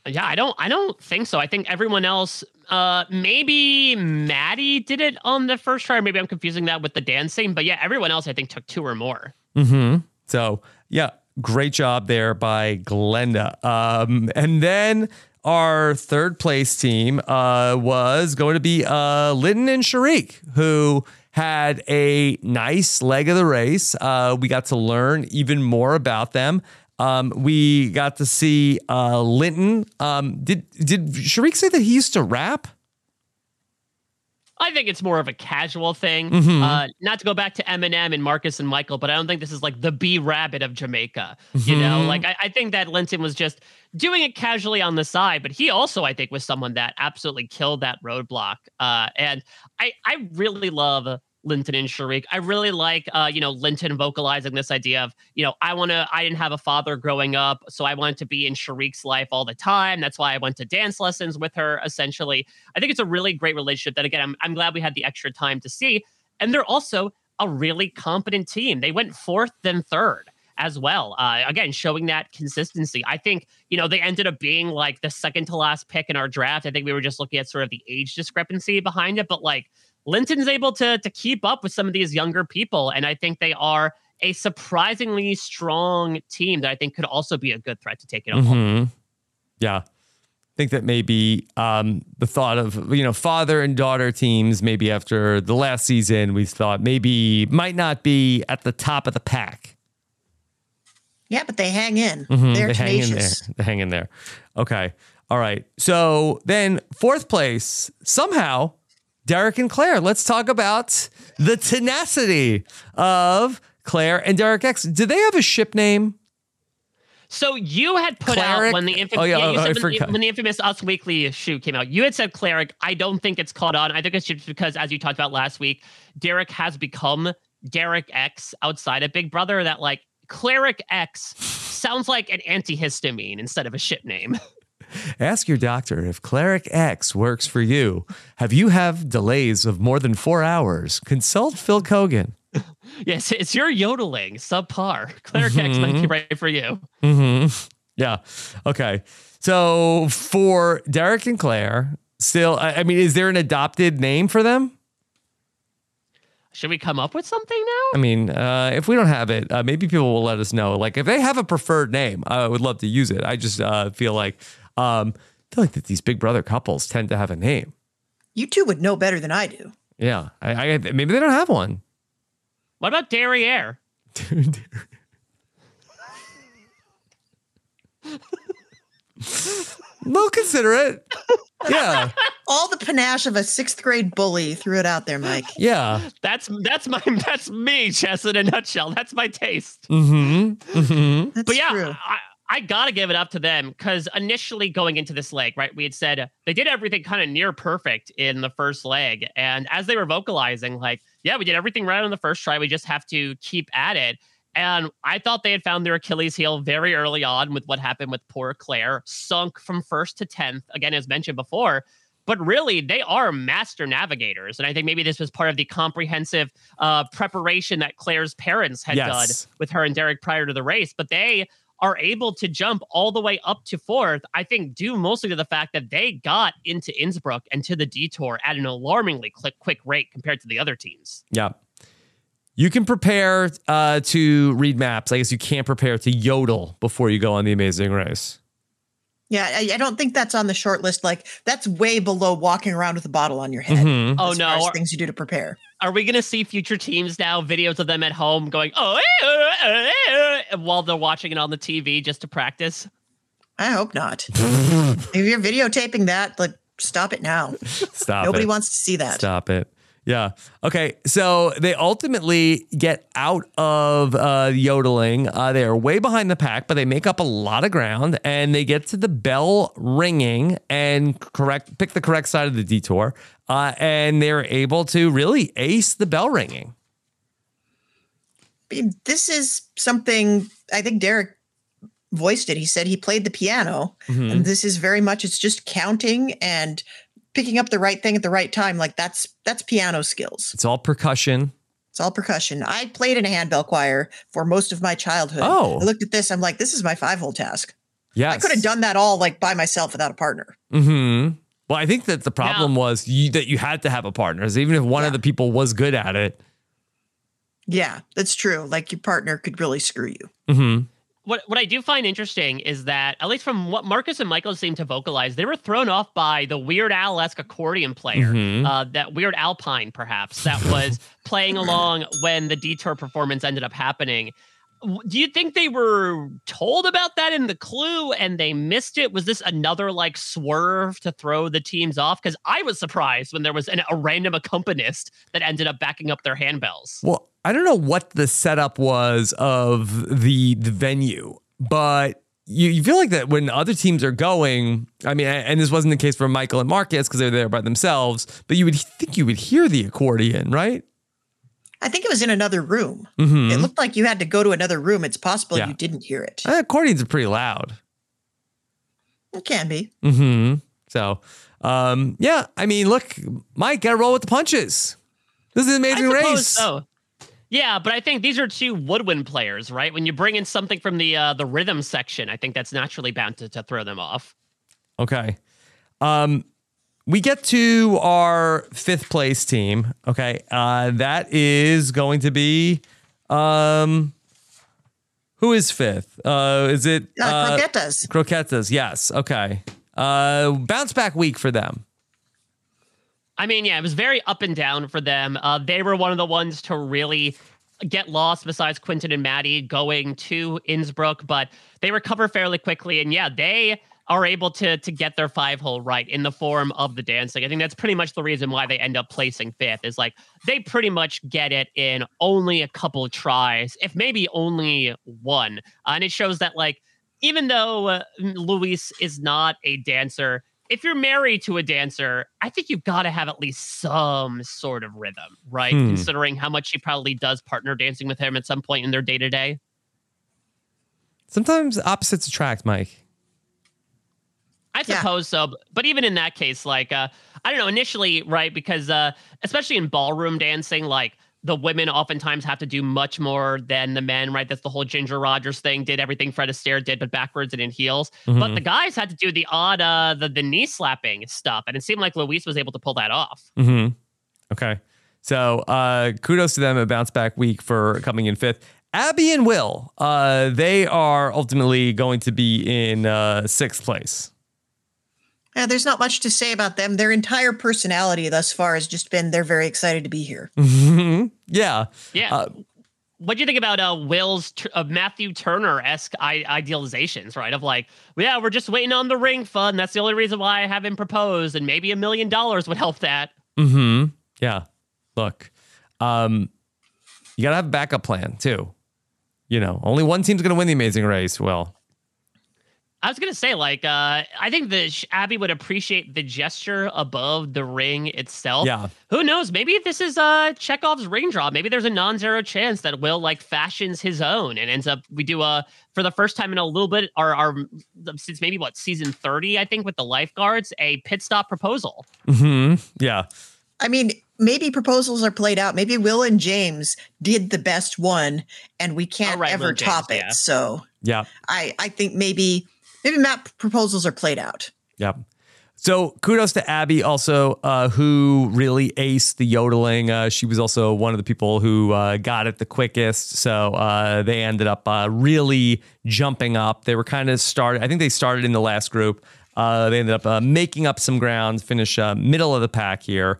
Yeah, I don't I don't think so. I think everyone else uh maybe Maddie did it on the first try, maybe I'm confusing that with the dancing, but yeah, everyone else I think took two or more. Mm-hmm. So yeah, great job there by Glenda. Um, and then our third place team uh, was going to be uh, Linton and Sharik, who had a nice leg of the race. Uh, we got to learn even more about them. Um, we got to see uh, Linton. Um, did did Sharik say that he used to rap? I think it's more of a casual thing. Mhm. Uh, not to go back to Eminem and Marcus and Michael, but I don't think this is like the B Rabbit of Jamaica. You know, Mhm. like I, I think that Linton was just doing it casually on the side, but he also, I think, was someone that absolutely killed that roadblock. Uh, and I, I really love Linton and Sharik. I really like, uh, you know, Linton vocalizing this idea of, you know, I want to, I didn't have a father growing up, so I wanted to be in Sharik's life all the time. That's why I went to dance lessons with her, essentially. I think it's a really great relationship that, again, I'm, I'm glad we had the extra time to see. And they're also a really competent team. They went fourth, then third as well. Uh, again, showing that consistency. I think, you know, they ended up being like the second to last pick in our draft. I think we were just looking at sort of the age discrepancy behind it, but like Linton's able to to keep up with some of these younger people, and I think they are a surprisingly strong team that I think could also be a good threat to take it on. Mhm. Yeah. I think that maybe um, the thought of, you know, father and daughter teams, maybe after the last season, we thought maybe might not be at the top of the pack. Yeah, but they hang in. Mhm, They're they hang in there. tenacious. They hang in there. Okay. All right. So then fourth place, somehow, Derek and Claire. Let's talk about the tenacity of Claire and Derek X. Do they have a ship name? So you had put Cleric? out when the infamous, Oh, yeah, you oh, when, the, when the infamous Us Weekly shoot came out, you had said cleric. I don't think it's caught on. I think it's just because, as you talked about last week, Derek has become Derek X outside of Big Brother. That like cleric X sounds like an antihistamine instead of a ship name. *laughs* Ask your doctor if Cleric X works for you. Have you have delays of more than four hours? Consult Phil Keoghan. *laughs* yes, it's your yodeling subpar. Cleric X might be right for you. hmm *laughs* Yeah. Okay. So for Derek and Claire, still, I, I mean, is there an adopted name for them? Should we come up with something now? I mean, uh, if we don't have it, uh, maybe people will let us know. Like, if they have a preferred name, I would love to use it. I just uh, feel like, um, I feel like that these Big Brother couples tend to have a name. You two would know better than I do. Yeah, I, I maybe they don't have one. What about Derriere? *laughs* They'll consider it. Yeah. *laughs* All the panache of a sixth grade bully threw it out there, Mike. Yeah. That's that's my that's me, Jess, in a nutshell. That's my taste. Mm-hmm. Mm-hmm. but yeah, I, I gotta give it up to them because initially going into this leg, right, we had said they did everything kind of near perfect in the first leg, and as they were vocalizing, like, yeah, we did everything right on the first try. We just have to keep at it. And I thought they had found their Achilles heel very early on with what happened with poor Claire, sunk from first to 10th, again, as mentioned before. But really, they are master navigators. And I think maybe this was part of the comprehensive uh, preparation that Claire's parents had Yes. done with her and Derek prior to the race. But they are able to jump all the way up to fourth, I think, due mostly to the fact that they got into Innsbruck and to the detour at an alarmingly quick, quick rate compared to the other teams. Yeah. You can prepare uh, to read maps. I guess you can't prepare to yodel before you go on the amazing race. Yeah, I, I don't think that's on the short list. Like that's way below walking around with a bottle on your head. Mhm. Oh as far no! as Are, things you do to prepare. are we gonna see future teams now? Videos of them at home going, oh, eh, eh, eh, eh," while they're watching it on the TV just to practice. I hope not. *laughs* if you're videotaping that, like stop it now. Stop Nobody it. wants to see that. Stop it. Yeah. Okay. So they ultimately get out of uh, yodeling. Uh, they are way behind the pack, but they make up a lot of ground and they get to the bell ringing and correct pick the correct side of the detour. Uh, and they're able to really ace the bell ringing. This is something I think Derek voiced it. He said he played the piano, Mhm. and this is very much it's just counting and picking up the right thing at the right time. Like that's that's piano skills. It's all percussion. It's all percussion. I played in a handbell choir for most of my childhood. Oh. I looked at this. I'm like, this is my five hole task. Yeah, I could have done that all like by myself without a partner. hmm Well, I think that the problem was you, that you had to have a partner. So even if one of the people was good at it. Yeah, that's true. Like your partner could really screw you. hmm What what I do find interesting is that at least from what Marcus and Michael seem to vocalize, they were thrown off by the Weird Al esque accordion player, Mhm. uh, that Weird Alpine perhaps that *laughs* was playing along when the detour performance ended up happening. Do you think they were told about that in the clue and they missed it? Was this another like swerve to throw the teams off? Because I was surprised when there was an, a random accompanist that ended up backing up their handbells. Well, I don't know what the setup was of the the venue, but you, you feel like that when other teams are going. I mean, and this wasn't the case for Michael and Marcus because they're there by themselves, but you would think you would hear the accordion, right? I think it was in another room. Mhm. It looked like you had to go to another room. It's possible Yeah. you didn't hear it. Uh, accordions are pretty loud. It can be. hmm So, um, yeah, I mean, look, Mike, gotta roll with the punches. This is an amazing I race. So. Yeah, but I think these are two woodwind players, right? When you bring in something from the uh, the rhythm section, I think that's naturally bound to, to throw them off. Okay. Um, we get to our fifth place team. Okay. Uh, that is going to be um who is fifth? Uh is it Uh, Croquetas. Croquetas, yes. Okay. Uh bounce back week for them. I mean, yeah, it was very up and down for them. Uh, they were one of the ones to really get lost, besides Quinton and Maddie going to Innsbruck, but they recover fairly quickly. And yeah, they are able to to get their five hole right in the form of the dancing. I think that's pretty much the reason why they end up placing fifth. Is like they pretty much get it in only a couple tries, if maybe only one. Uh, and it shows that like even though uh, Luis is not a dancer, if you're married to a dancer, I think you've got to have at least some sort of rhythm, right? Hmm. Considering how much she probably does partner dancing with him at some point in their day to day. Sometimes opposites attract, Mike. I suppose so, but even in that case, like uh, I don't know, initially, right? Because uh, especially in ballroom dancing, like the women oftentimes have to do much more than the men, right? That's the whole Ginger Rogers thing. Did everything Fred Astaire did, but backwards and in heels. But Mhm. the guys had to do the odd, uh, the the knee slapping stuff, and it seemed like Luis was able to pull that off. Mm-hmm. Okay. So uh, kudos to them at Bounce Back Week for coming in fifth. Abby and Will, uh, they are ultimately going to be in uh, sixth place. Yeah, there's not much to say about them. Their entire personality thus far has just been they're very excited to be here. Yeah. Yeah. Uh, what do you think about uh, Will's uh, Matthew Turner esque I- idealizations, right? Of like, yeah, we're just waiting on the ring fund. That's the only reason why I haven't proposed, and maybe a million dollars would help that. Mm-hmm. Yeah. Look, um, you gotta have a backup plan too. You know, only one team's gonna win the Amazing Race. Well, I was gonna say, like, uh, I think that Abby would appreciate the gesture above the ring itself. Yeah. Who knows? Maybe this is uh Chekhov's ring draw. Maybe there's a non-zero chance that Will like fashions his own and ends up we do a for the first time in a little bit our our since maybe what season 30, I think, with the lifeguards, a pit stop proposal. hmm Yeah. I mean, maybe proposals are played out. Maybe Will and James did the best one, and we can't right, ever James, top it. yeah. So Yeah. I, I think maybe maybe Matt proposals are played out. Yep. So kudos to Abby also, uh, who really aced the yodeling. Uh, she was also one of the people who uh, got it the quickest. So uh, they ended up uh, really jumping up. They were kind of started. I think they started in the last group. Uh, they ended up making up some ground, finish middle of the pack here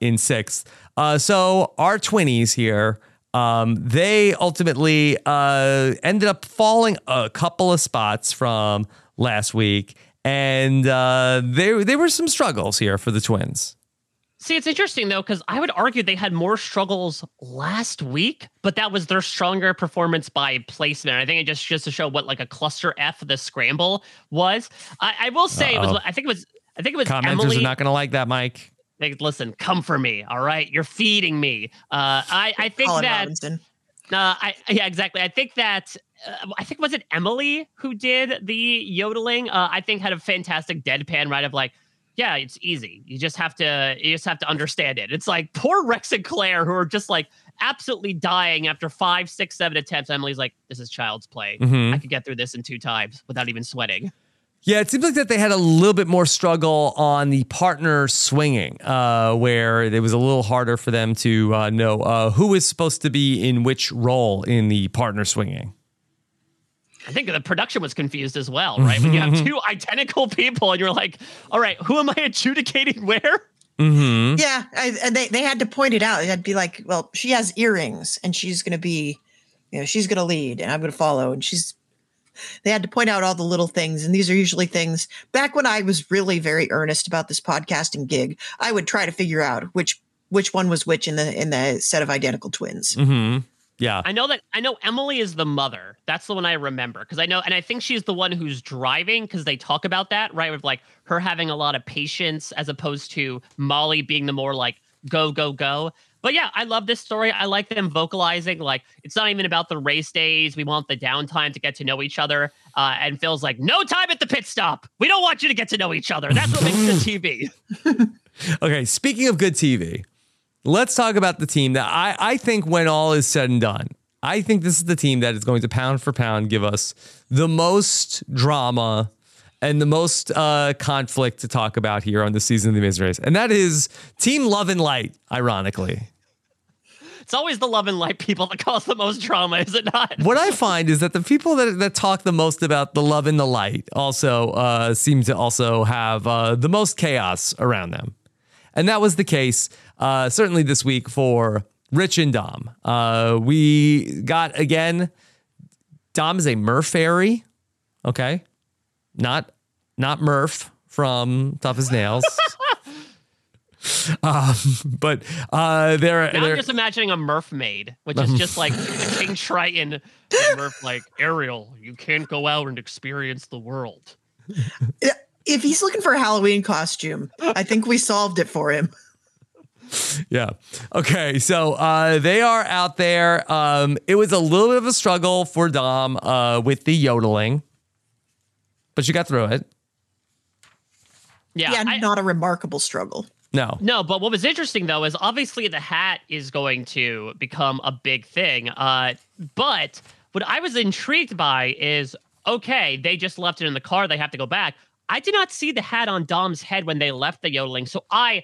in sixth. So our twinnies here. Um, they ultimately uh, ended up falling a couple of spots from last week, and uh, there there were some struggles here for the Twins. See, it's interesting though, because I would argue they had more struggles last week, but that was their stronger performance by placement. I think it just just to show what like a cluster F the scramble was. I, I will say it was. I think it was. I think it was Commenters Emily. are not going to like that, Mike. Like, listen, come for me. All right, you're feeding me. Uh, I I think Colin that. Robinson. Uh, I yeah, exactly. I think that uh, I think was it Emily who did the yodeling. Uh, I think had a fantastic deadpan right of like, yeah, it's easy. You just have to you just have to understand it. It's like poor Rex and Claire who are just like absolutely dying after five, six, seven attempts. Emily's like, this is child's play. Mhm. I could get through this in two times without even sweating. Yeah, it seems like that they had a little bit more struggle on the partner swinging, uh, where it was a little harder for them to uh, know uh, who is supposed to be in which role in the partner swinging. I think the production was confused as well, right? when you have *laughs* two identical people and you're like, all right, who am I adjudicating where? Mm-hmm. Yeah, I, and they they had to point it out. It'd be like, well, she has earrings, and she's going to be, you know, she's going to lead, and I'm going to follow, and she's. They had to point out all the little things, and these are usually things. Back when I was really very earnest about this podcasting gig, I would try to figure out which which one was which in the in the set of identical twins. Mm-hmm. Yeah. I know that I know Emily is the mother. That's the one I remember because I know, and I think she's the one who's driving because they talk about that, right? With like her having a lot of patience as opposed to Molly being the more like go go go. But yeah, I love this story. I like them vocalizing like it's not even about the race days. We want the downtime to get to know each other. Uh, and Phil's like, no time at the pit stop. We don't want you to get to know each other. That's what makes good TV. *laughs* Okay, speaking of good TV, let's talk about the team that I, I think when all is said and done, I think this is the team that is going to pound for pound give us the most drama and the most uh, conflict to talk about here on the season of the Amazing Race. And that is Team Love and Light, ironically. It's always the love and light people that cause the most drama, is it not? What I find is that the people that, that talk the most about the love and the light also uh, seem to also have uh, the most chaos around them. And that was the case uh, certainly this week for Rich and Dom. Uh, we got again, Dom is a Murph fairy. Okay. Not not Murph from Tough as Nails. *laughs* um, but uh, they're, Now they're I'm just imagining a Murph maid, which is just like *laughs* King Triton. and Murph like Ariel, you can't go out and experience the world. If he's looking for a Halloween costume, I think we solved it for him. Yeah. Okay. So uh, they are out there. Um, it was a little bit of a struggle for Dom uh, with the yodeling, but you got through it. Yeah, yeah, I- not a remarkable struggle. No. No, but what was interesting though is obviously the hat is going to become a big thing. Uh, but what I was intrigued by is okay, they just left it in the car, they have to go back. I did not see the hat on Dom's head when they left the yodeling. So I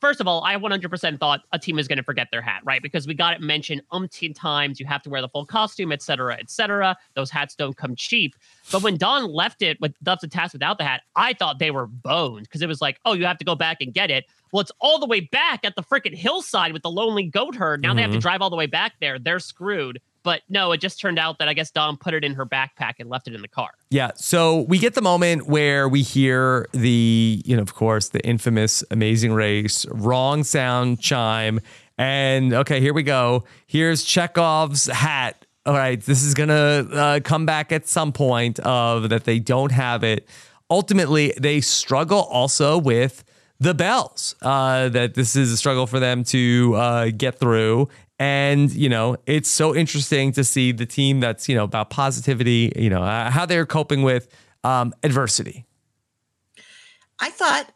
First of all, I 100% thought a team was going to forget their hat, right? Because we got it mentioned umpteen times. You have to wear the full costume, et cetera, et cetera. Those hats don't come cheap. But when Dom left it with left the task without the hat, I thought they were boned because it was like, oh, you have to go back and get it. Well, it's all the way back at the freaking hillside with the lonely goat herd. Now they have to Mhm. drive all the way back there. They're screwed. But no, it just turned out that I guess Dom put it in her backpack and left it in the car. Yeah. So we get the moment where we hear the, you know, of course, the infamous Amazing Race wrong sound chime. And okay, here we go. Here's Chekhov's hat all right, this is to uh, come back at some point of that they don't have it. Ultimately, they struggle also with the bells, uh, that this is a struggle for them to uh, get through. And, you know, it's so interesting to see the team that's, you know, about positivity, you know, uh, how they're coping with um, adversity. I thought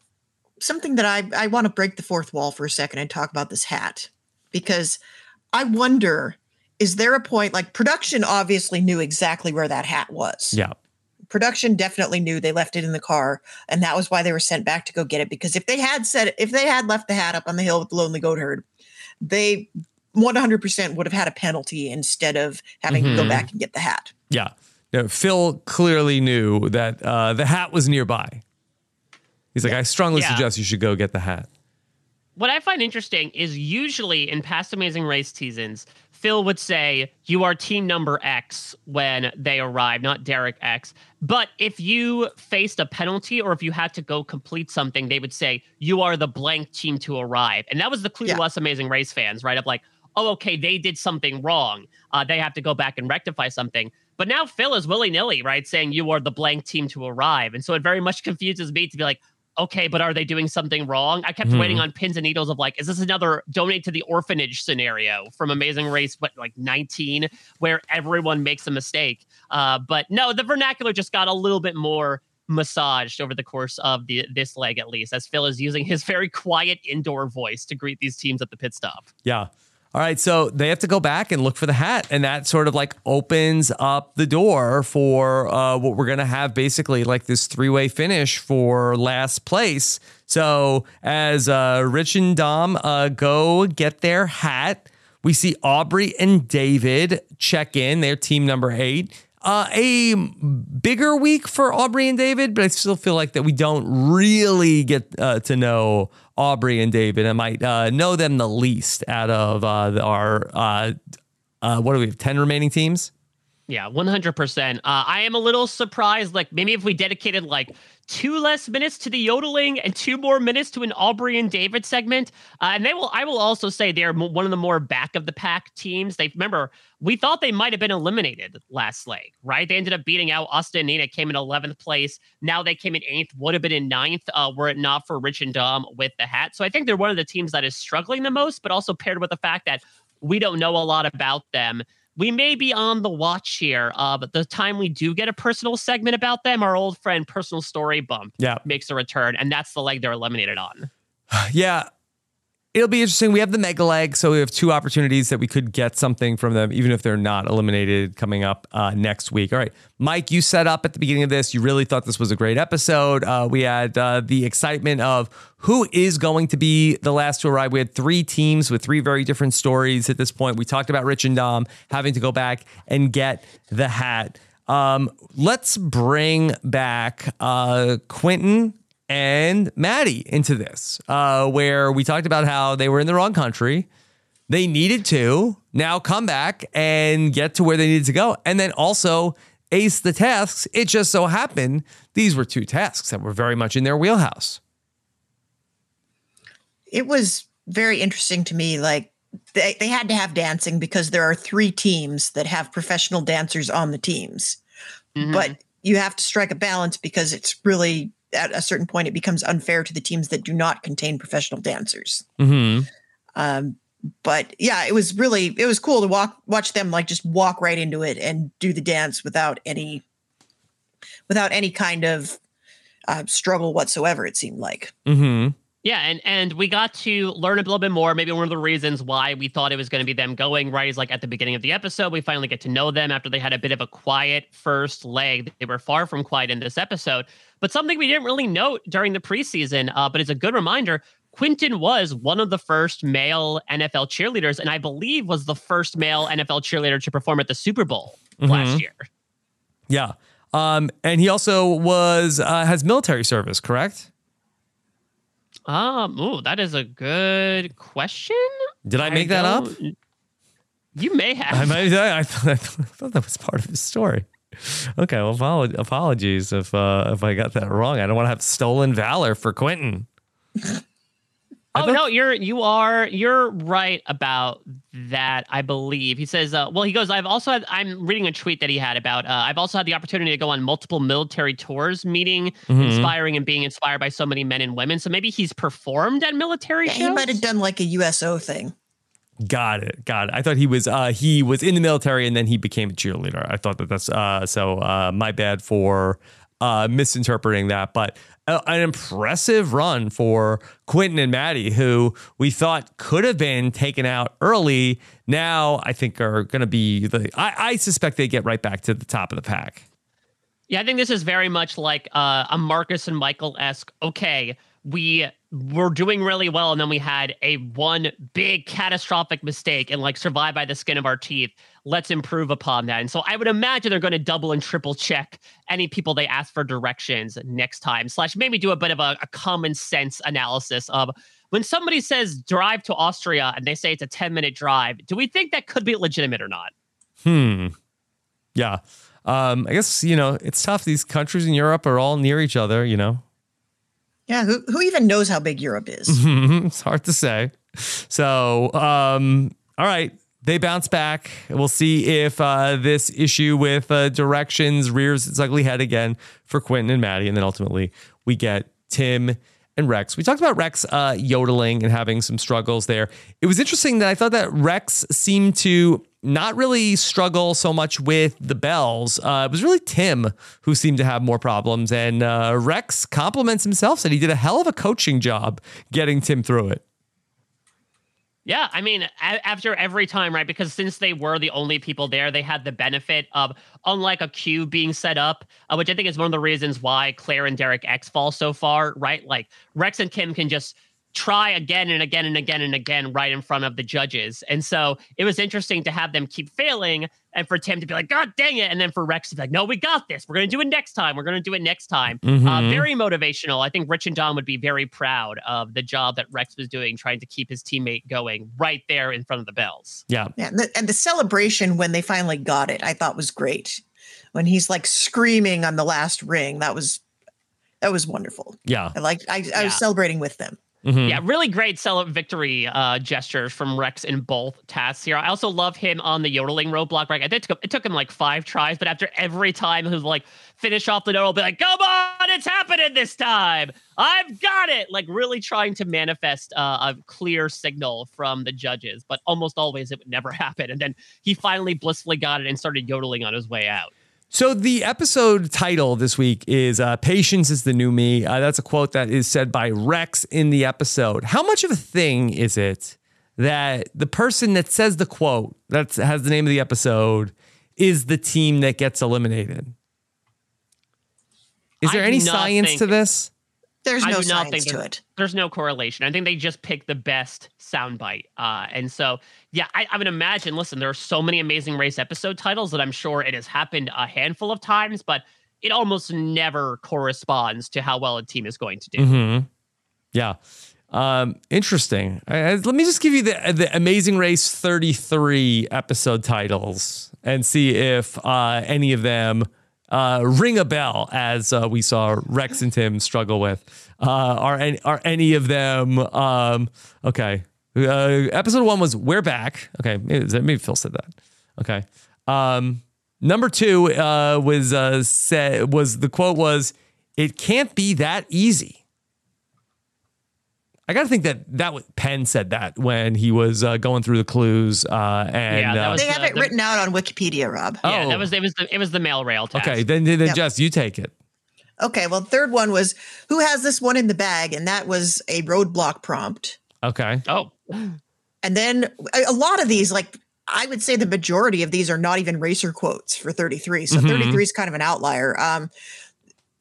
something that I, I want to break the fourth wall for a second and talk about this hat because I wonder is there a point like production obviously knew exactly where that hat was? Yeah. Production definitely knew they left it in the car, and that was why they were sent back to go get it. Because if they had said if they had left the hat up on the hill with the lonely goat herd, they 100% would have had a penalty instead of having mm-hmm. to go mm-hmm. back and get the hat. Yeah. No, Phil clearly knew that uh, the hat was nearby. He's like, I strongly yeah. suggest you should go get the hat. What I find interesting is usually in past Amazing Race seasons, Phil would say, You are team number X when they arrive, not Derek X. But if you faced a penalty or if you had to go complete something, they would say, You are the blank team to arrive. And that was the clue yeah. to us Amazing Race fans, right? Of like, Oh, okay, they did something wrong. Uh, they have to go back and rectify something. But now Phil is willy nilly, right? Saying you are the blank team to arrive. And so it very much confuses me to be like, okay, but are they doing something wrong? I kept hmm. waiting on pins and needles of like, is this another donate to the orphanage scenario from Amazing Race, what, like 19, where everyone makes a mistake? Uh, but no, the vernacular just got a little bit more massaged over the course of the this leg at least as Phil is using his very quiet indoor voice to greet these teams at the pit stop. Yeah. All right, so they have to go back and look for the hat, and that sort of like opens up the door for uh, what we're gonna have basically like this three way finish for last place. So as uh, Rich and Dom uh, go get their hat, we see Aubrey and David check in. They're team number eight. Uh, a bigger week for Aubrey and David, but I still feel like that we don't really get uh, to know Aubrey and David. I might uh, know them the least out of uh, our uh, uh, what do we have? Ten remaining teams. Yeah, one hundred percent. I am a little surprised. Like maybe if we dedicated like two less minutes to the yodeling and two more minutes to an Aubrey and David segment. Uh, and they will, I will also say they're one of the more back of the pack teams. They remember we thought they might have been eliminated last leg, right? They ended up beating out Austin Nina, came in 11th place. Now they came in eighth, would have been in ninth uh, were it not for Rich and Dom with the hat. So I think they're one of the teams that is struggling the most, but also paired with the fact that we don't know a lot about them we may be on the watch here. Uh, but the time we do get a personal segment about them, our old friend Personal Story Bump yeah. makes a return, and that's the leg they're eliminated on. *sighs* yeah, it'll be interesting. We have the mega leg, so we have two opportunities that we could get something from them, even if they're not eliminated coming up uh, next week. All right, Mike, you set up at the beginning of this. You really thought this was a great episode. Uh, we had uh, the excitement of who is going to be the last to arrive. We had three teams with three very different stories at this point. We talked about Rich and Dom having to go back and get the hat. Um, let's bring back uh, Quinton and Mattie into this, uh, where we talked about how they were in the wrong country. They needed to now come back and get to where they needed to go. And then also ace the tasks. It just so happened these were two tasks that were very much in their wheelhouse. It was very interesting to me. Like they, they had to have dancing because there are three teams that have professional dancers on the teams. Mm-hmm. But you have to strike a balance because it's really at a certain point it becomes unfair to the teams that do not contain professional dancers. Mm-hmm. Um, but yeah, it was really it was cool to walk watch them like just walk right into it and do the dance without any without any kind of uh, struggle whatsoever. It seemed like. Mm-hmm. Yeah, and and we got to learn a little bit more. Maybe one of the reasons why we thought it was going to be them going right is like at the beginning of the episode, we finally get to know them after they had a bit of a quiet first leg. They were far from quiet in this episode, but something we didn't really note during the preseason, uh, but it's a good reminder. Quinton was one of the first male NFL cheerleaders, and I believe was the first male NFL cheerleader to perform at the Super Bowl mm-hmm. last year. Yeah, um, and he also was uh, has military service, correct? Um, oh, that is a good question. Did I make I that up? You may have. I, might, I, thought, I thought that was part of the story. Okay, well, apologies if uh, if I got that wrong. I don't want to have stolen valor for Quinton. Oh no, you're you are you're right about that. I believe he says. Uh, well, he goes. I've also had. I'm reading a tweet that he had about. Uh, I've also had the opportunity to go on multiple military tours, meeting, Mhm. inspiring, and being inspired by so many men and women. So maybe he's performed at military Yeah, shows. he might have done like a USO thing. Got it. Got it. I thought he was uh he was in the military and then he became a cheerleader. I thought that that's uh so uh my bad for uh misinterpreting that, but uh, an impressive run for Quinton and Mattie who we thought could have been taken out early. Now I think are going to be the I I suspect they get right back to the top of the pack. Yeah, I think this is very much like uh, a Marcus and Michael esque. Okay, we were doing really well, and then we had a one big catastrophic mistake and like survive by the skin of our teeth. Let's improve upon that. And so I would imagine they're going to double and triple check any people they ask for directions next time, slash maybe do a bit of a, a common sense analysis of when somebody says drive to Austria and they say it's a 10 minute drive, do we think that could be legitimate or not? Hmm. Yeah. Um I guess, you know, it's tough these countries in Europe are all near each other, you know. Yeah, who who even knows how big Europe is? *laughs* it's hard to say. So, um, all right, they bounce back. We'll see if uh, this issue with uh, directions rears its ugly head again for Quinton and Mattie, and then ultimately we get Tim and Rex. We talked about Rex uh, yodeling and having some struggles there. It was interesting that I thought that Rex seemed to not really struggle so much with the bells. Uh, it was really Tim who seemed to have more problems, and uh, Rex compliments himself, said he did a hell of a coaching job getting Tim through it. Yeah, I mean, a- after every time, right? Because since they were the only people there, they had the benefit of, unlike a queue being set up, uh, which I think is one of the reasons why Claire and Derek X fall so far, right? Like Rex and Kim can just try again and again and again and again right in front of the judges. And so it was interesting to have them keep failing and for Tim to be like, God dang it. And then for Rex to be like, no, we got this. We're going to do it next time. We're going to do it next time. Uh, Mhm. very motivational. I think Rich and Dom would be very proud of the job that Rex was doing, trying to keep his teammate going right there in front of the bells. Yeah. Yeah, and the, and the celebration when they finally got it, I thought was great. When he's like screaming on the last ring, that was that was wonderful. Yeah. I like I, I was celebrating with them. Mhm. Yeah, really great cele- victory uh, gestures from Rex in both tasks here. I also love him on the yodeling roadblock. Right, it took, it took him like five tries, but after every time he was like finish off the he'll be like, "Come on, it's happening this time! I've got it!" Like really trying to manifest uh, a clear signal from the judges, but almost always it would never *laughs* happen. And then he finally blissfully got it and started yodeling on his way out. So the episode title this week is uh, "Patience is the New Me." Uh, that's a quote that is said by Rex in the episode. How much of a thing is it that the person that says the quote that has the name of the episode is the team that gets eliminated? Is there do any science to this? There's I no do not science think to it. There's no correlation. I think they just pick the best soundbite. Uh, and so, yeah, I, I would imagine, listen, there are so many amazing race episode titles that I'm sure it has happened a handful of times, but it almost never corresponds to how well a team is going to do. hmm Yeah. Um, interesting. I- I- let me just give you the the Amazing Race 33 episode titles and see if uh, any of them uh, ring a bell as uh, we saw Rex and Tim struggle with. Uh, are any are any of them um, okay? Uh, episode one was "We're Back." Okay, maybe, maybe Phil said that. Okay. Um, number two uh, was uh, said was the quote was, "It can't be that easy." I got to think that that was, Penn said that when he was uh, going through the clues. Uh, and Yeah, that uh, was They have the- it the- written out on Wikipedia, Rob. Yeah, Oh. that was it was the it was the mail rail task. okay, then then Yep. Jess, you take it. Okay, well, third one was who has this one in the bag, and that was a roadblock prompt. Okay. Oh, And then a, a lot of these, like I would say, the majority of these are not even racer quotes for 33. So Mhm. 33 is kind of an outlier. Um,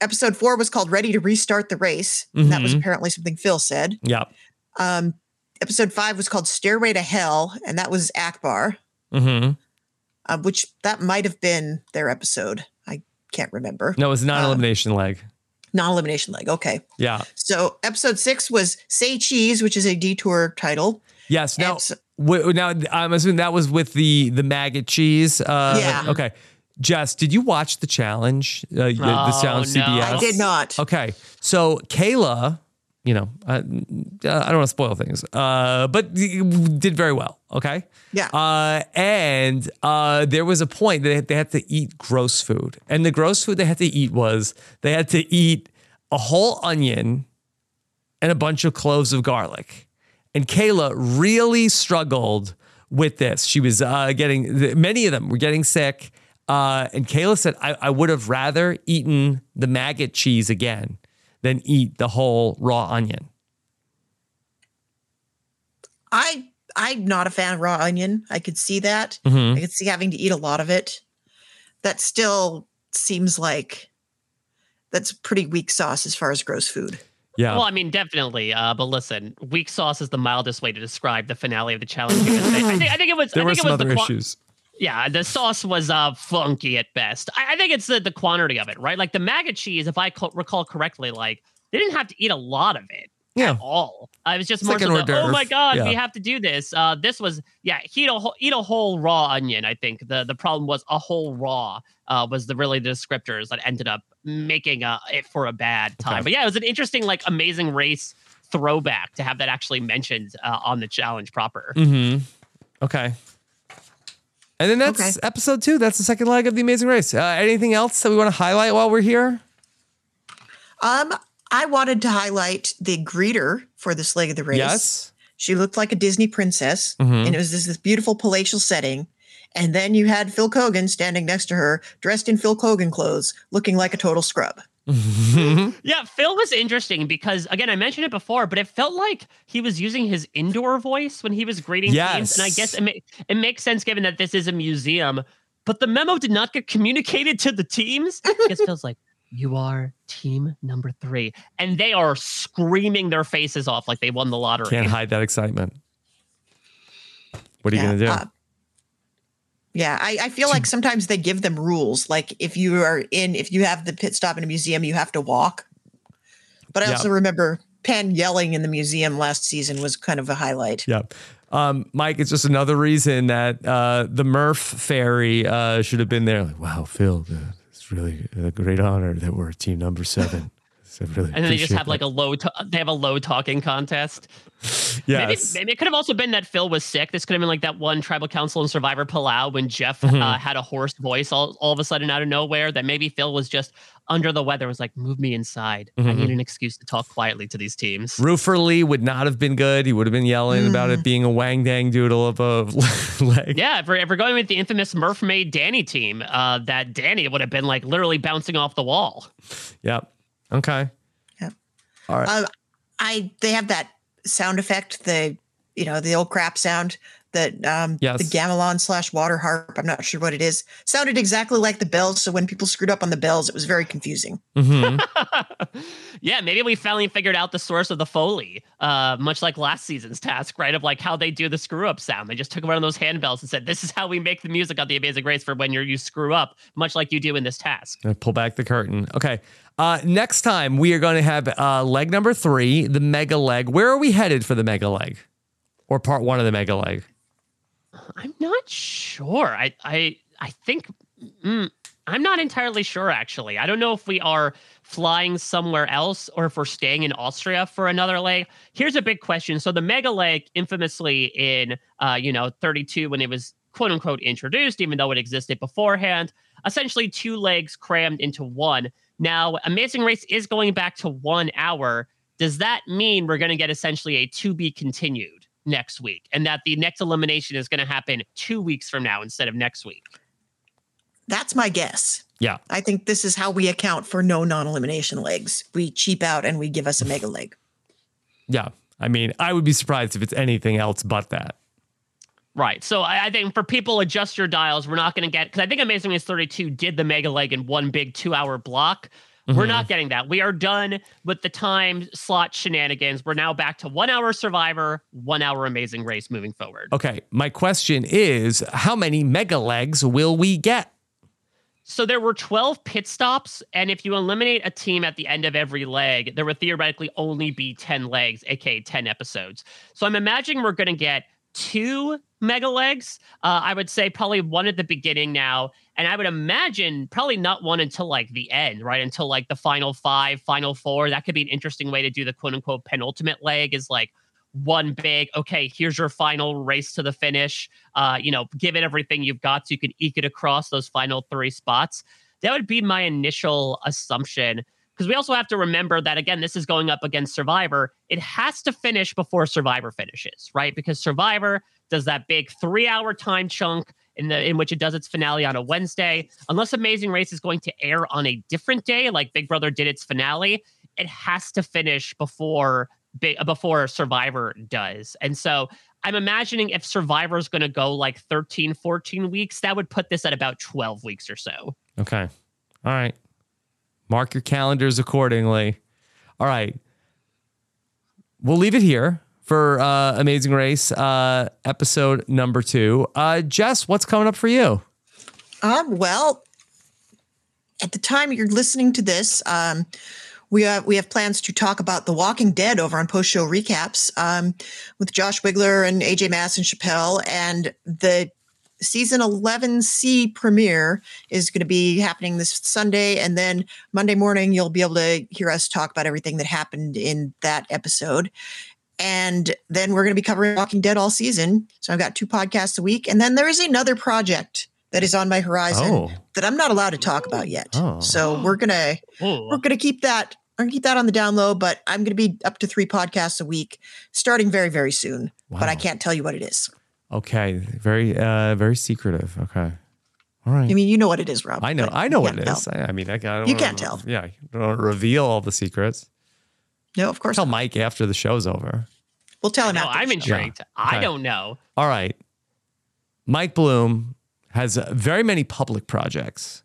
episode four was called "Ready to Restart the Race," and that was Mhm. apparently something Phil said. Yeah. Um, episode five was called "Stairway to Hell," and that was Akbar, Mm-hmm. uh, which that might have been their episode. I can't remember. No, it was Um, non-elimination leg. Non-elimination leg. Okay. Yeah. So episode six was "Say Cheese," which is a detour title. Yes. Now, Abs- w- now I'm assuming that was with the the maggot cheese. Uh, Yeah. Okay. Jess, did you watch the challenge? Uh, the, the Oh, challenge no. CBS. I did not. Okay. So Kayla you know, I, I don't want to spoil things, uh, but did very well. Okay. Yeah. Uh, and uh, there was a point that they had to eat gross food, and the gross food they had to eat was they had to eat a whole onion and a bunch of cloves of garlic. And Kayla really struggled with this. She was uh, getting many of them were getting sick. Uh, and Kayla said, I, I would have rather eaten the maggot cheese again than eat the whole raw onion. I I'm not a fan of raw onion. I could see that. Mhm. I could see having to eat a lot of it. That still seems like that's pretty weak sauce as far as gross food. Yeah. Well, I mean, definitely. Uh, but listen, weak sauce is the mildest way to describe the finale of the challenge. Because they, I, think, I think it was. There I were think it some was the other qua- issues. Yeah, the sauce was uh, funky at best. I, I think it's the, the quantity of it, right? Like the maggot cheese, if I co- recall correctly, like they didn't have to eat a lot of it Yeah. at all. Uh, it was just It's more like so the, oh my god, we have to do this. Uh, this was yeah, eat a whole, eat a whole raw onion. I think the the problem was a whole raw uh, was the really the descriptors that ended up making uh, it for a bad time. Okay. But yeah, it was an interesting like amazing race throwback to have that actually mentioned uh, on the challenge proper. Mm-hmm. Okay. And then that's Okay. episode two. That's the second leg of the Amazing Race. Uh, anything else that we want to highlight while we're here? Um, I wanted to highlight the greeter for this leg of the race. Yes. She looked like a Disney princess, Mhm. and it was this, this beautiful palatial setting. And then you had Phil Keoghan standing next to her, dressed in Phil Keoghan clothes, looking like a total scrub. Yeah, Phil was interesting because again, I mentioned it before, but it felt like he was using his indoor voice when he was greeting teams, and I guess it, ma- it makes sense given that this is a museum. But the memo did not get communicated to the teams. Because Phil's like, "You are team number three. and they are screaming their faces off like they won the lottery. Can't hide that excitement. What are you going to do? uh, Yeah, I, I feel like sometimes they give them rules. Like if you are in, if you have the pit stop in a museum, you have to walk. But I Yeah. also remember Penn yelling in the museum last season was kind of a highlight. Yeah. Um, Mike, it's just another reason that uh, the Murph fairy uh, should have been there. Like, wow, Phil, uh, it's really a great honor that we're team number seven. So I really and then they just have like a low. To- they have a low talking contest. Yeah, Maybe, maybe it could have also been that Phil was sick. This could have been like that one tribal council in Survivor Palau when Jeff Mhm. uh, had a hoarse voice all, all of a sudden out of nowhere. That maybe Phil was just under the weather. Was like, move me inside. I Mhm. need an excuse to talk quietly to these teams. Roofer Lee would not have been good. He would have been yelling about Mm. it being a wang dang doodle of a *laughs* leg. Yeah, if we're, if we're going with the infamous Murph made Danny team, uh, that Danny would have been like literally bouncing off the wall. Yep. Okay. Yeah. All right. Um, I they have that sound effect, the you know the old crap sound that um Yes. the gamelan slash water harp. I'm not sure what it is. Sounded exactly like the bells. So when people screwed up on the bells, it was very confusing. Mm-hmm. *laughs* Yeah, maybe we finally figured out the source of the Foley, uh, much like last season's task, right? Of like how they do the screw up sound. They just took one of those handbells and said, This is how we make the music on the Amazing Race for when you're, you screw up, much like you do in this task. Gonna pull back the curtain. Okay. Uh, next time we are going to have uh, leg number three, the mega leg. Where are we headed for the mega leg, or part one of the mega leg? I'm not sure. I I I think mm, I'm not entirely sure actually. I don't know if we are flying somewhere else or if we're staying in Austria for another leg. Here's a big question. So the mega leg infamously in uh you know 32 when it was quote unquote introduced even though it existed beforehand, essentially two legs crammed into one. Now, Amazing Race is going back to 1 hour. Does that mean we're going to get essentially a to be continued next week and that the next elimination is going to happen 2 weeks from now instead of next week? That's my guess. Yeah. I think this is how we account for no non-elimination legs. We cheap out and we give us a mega leg. Yeah. I mean, I would be surprised if it's anything else but that. Right. So I, I think for people, adjust your dials. We're not going to get because I think Amazing Race 32 did the mega leg in one big two hour block. We're Mhm. not getting that. We are done with the time slot shenanigans. We're now back to one hour Survivor, one hour Amazing Race moving forward. Okay. My question is how many mega legs will we get? So there were 12 pit stops, and if you eliminate a team at the end of every leg, there would theoretically only be 10 legs, aka 10 episodes. So I'm imagining we're going to get two mega legs. Uh, I would say probably one at the beginning now, And I would imagine probably not one until like the end, right? Until like the final five, final four. That could be an interesting way to do the quote unquote penultimate leg is like one big, okay, here's your final race to the finish. Uh, you know, give it everything you've got so you can eke it across those final three spots. That would be my initial assumption. Because we also have to remember that, again, this is going up against Survivor. It has to finish before Survivor finishes, right? Because Survivor does that big three hour time chunk in the in which it does its finale on a Wednesday. Unless Amazing Race is going to air on a different day, like Big Brother did its finale, it has to finish before before Survivor does. And so I'm imagining if Survivor is going to go like 13, 14 weeks, that would put this at about 12 weeks or so. Okay. All right. Mark your calendars accordingly. All right. We'll leave it here for uh, Amazing Race uh, episode number two. Uh, Jess, what's coming up for you? Um, well, at the time you're listening to this, um, we have we have plans to talk about The Walking Dead over on post show recaps um, with Josh Wigler and AJ Mass and Chappelle, and the season 11C premiere is going to be happening this Sunday, and then Monday morning you'll be able to hear us talk about everything that happened in that episode. And then we're going to be covering Walking Dead all season. So I've got two podcasts a week, and then there is another project that is on my horizon Oh. that I'm not allowed to talk about yet. Oh. So we're gonna we're gonna keep that we're gonna keep that on the down low, but I'm gonna be up to three podcasts a week starting very, very soon. But I can't tell you what it is. Okay. Very, uh, very secretive. Okay. All right. I mean, you know what it is, Rob. I know. I know what it is. can't is. I, I mean, I, I don't You can't tell. Yeah. I don't reveal all the secrets. No, of course. Tell Mike after the show's over. We'll tell him No, after I'm the show. intrigued. Yeah. I Okay. don't know. All right. Mike Bloom has uh, very many public projects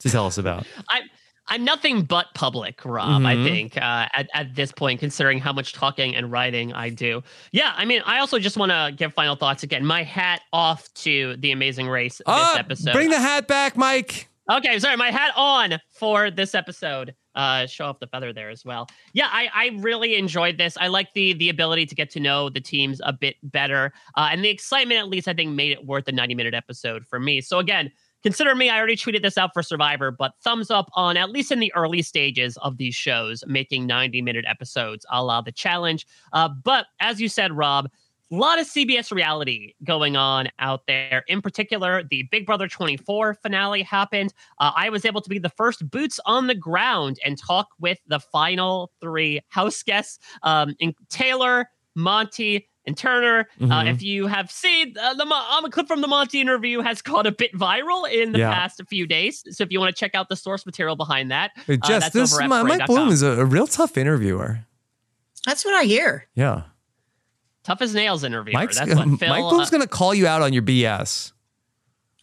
to tell us about. I'm I'm nothing but public, Rob. I Mhm. think uh, at at this point, considering how much talking and writing I do. Yeah, I mean, I also just want to give final thoughts again. My hat off to the Amazing Race this Ah, episode. Bring the hat back, Mike. Okay, sorry, my hat on for this episode. Uh, show off the feather there as well. Yeah, I, I really enjoyed this. I like the the ability to get to know the teams a bit better, uh, and the excitement at least I think made it worth a ninety minute episode for me. So again, consider me. I already tweeted this out for Survivor, but thumbs up on at least in the early stages of these shows making ninety minute episodes, a la the challenge. Uh, but as you said, Rob, a lot of CBS reality going on out there. In particular, the Big Brother 24 finale happened. Uh, I was able to be the first boots on the ground and talk with the final three house guests, um, Taylor, Monte, and Turner. Uh, Mhm. if you have seen uh, the Mo- um, a clip from the Monte interview, has gone a bit viral in the Yeah. past few days. So if you want to check out the source material behind that, Hey, uh, Jess, that's this over at Mi- Mike Bloom is a, a real tough interviewer. That's what I hear. Yeah. tough as nails interviewer. Mike's, that's what Phil. Mike Bloom's uh, going to call you out on your BS.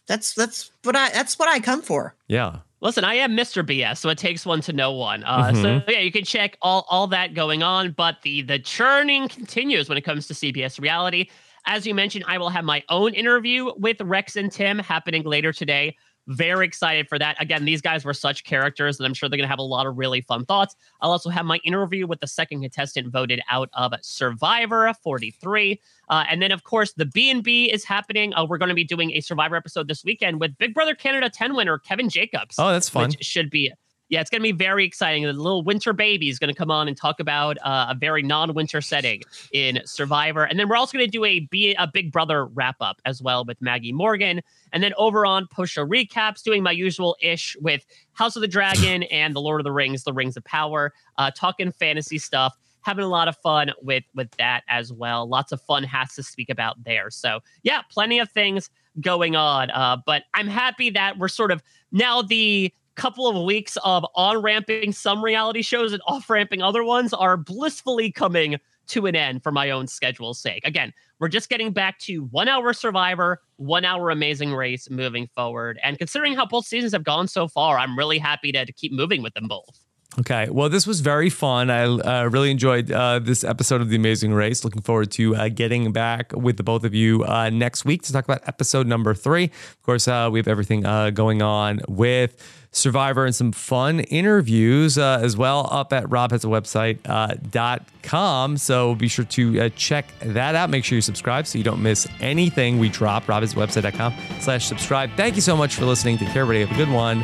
That's that's what I that's what I come for. Yeah. Listen, I am Mr. BS, so it takes one to know one. Uh, So Mhm. yeah, you can check all all that going on, but the the churning continues when it comes to CBS reality. As you mentioned, I will have my own interview with Rex and Tim happening later today. Very excited for that. Again, these guys were such characters that I'm sure they're going to have a lot of really fun thoughts. I'll also have my interview with the second contestant voted out of Survivor 43. Uh, and then, of course, the B&B is happening. Uh, we're going to be doing a Survivor episode this weekend with Big Brother Canada 10 winner Kevin Jacobs. Oh, that's fun. Which should be, yeah, it's going to be very exciting. The little winter baby is going to come on and talk about uh, a very non-winter setting in Survivor, and then we're also going to do a be a Big Brother wrap up as well with Maggie Morgan, and then over on show recaps, doing my usual ish with House of the Dragon *laughs* and the Lord of the Rings, The Rings of Power, uh, talking fantasy stuff. Having a lot of fun with with that as well. Lots of fun has to speak about there. So yeah, plenty of things going on. Uh, but I'm happy that we're sort of now the couple of weeks of on ramping some reality shows and off ramping other ones are blissfully coming to an end for my own schedule's sake. Again, we're just getting back to one hour Survivor, one hour Amazing Race moving forward. And considering how both seasons have gone so far, I'm really happy to, to keep moving with them both. Okay. Well, this was very fun. I uh, really enjoyed uh, this episode of The Amazing Race. Looking forward to uh, getting back with the both of you uh, next week to talk about episode number three. Of course, uh, we have everything uh, going on with Survivor and some fun interviews as well up at robhasawebsite.com. So be sure to check that out. Make sure you subscribe so you don't miss anything we drop. robhasawebsite.com slash subscribe. Thank you so much for listening. Take care, everybody. Have a good one.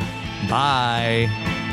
Bye.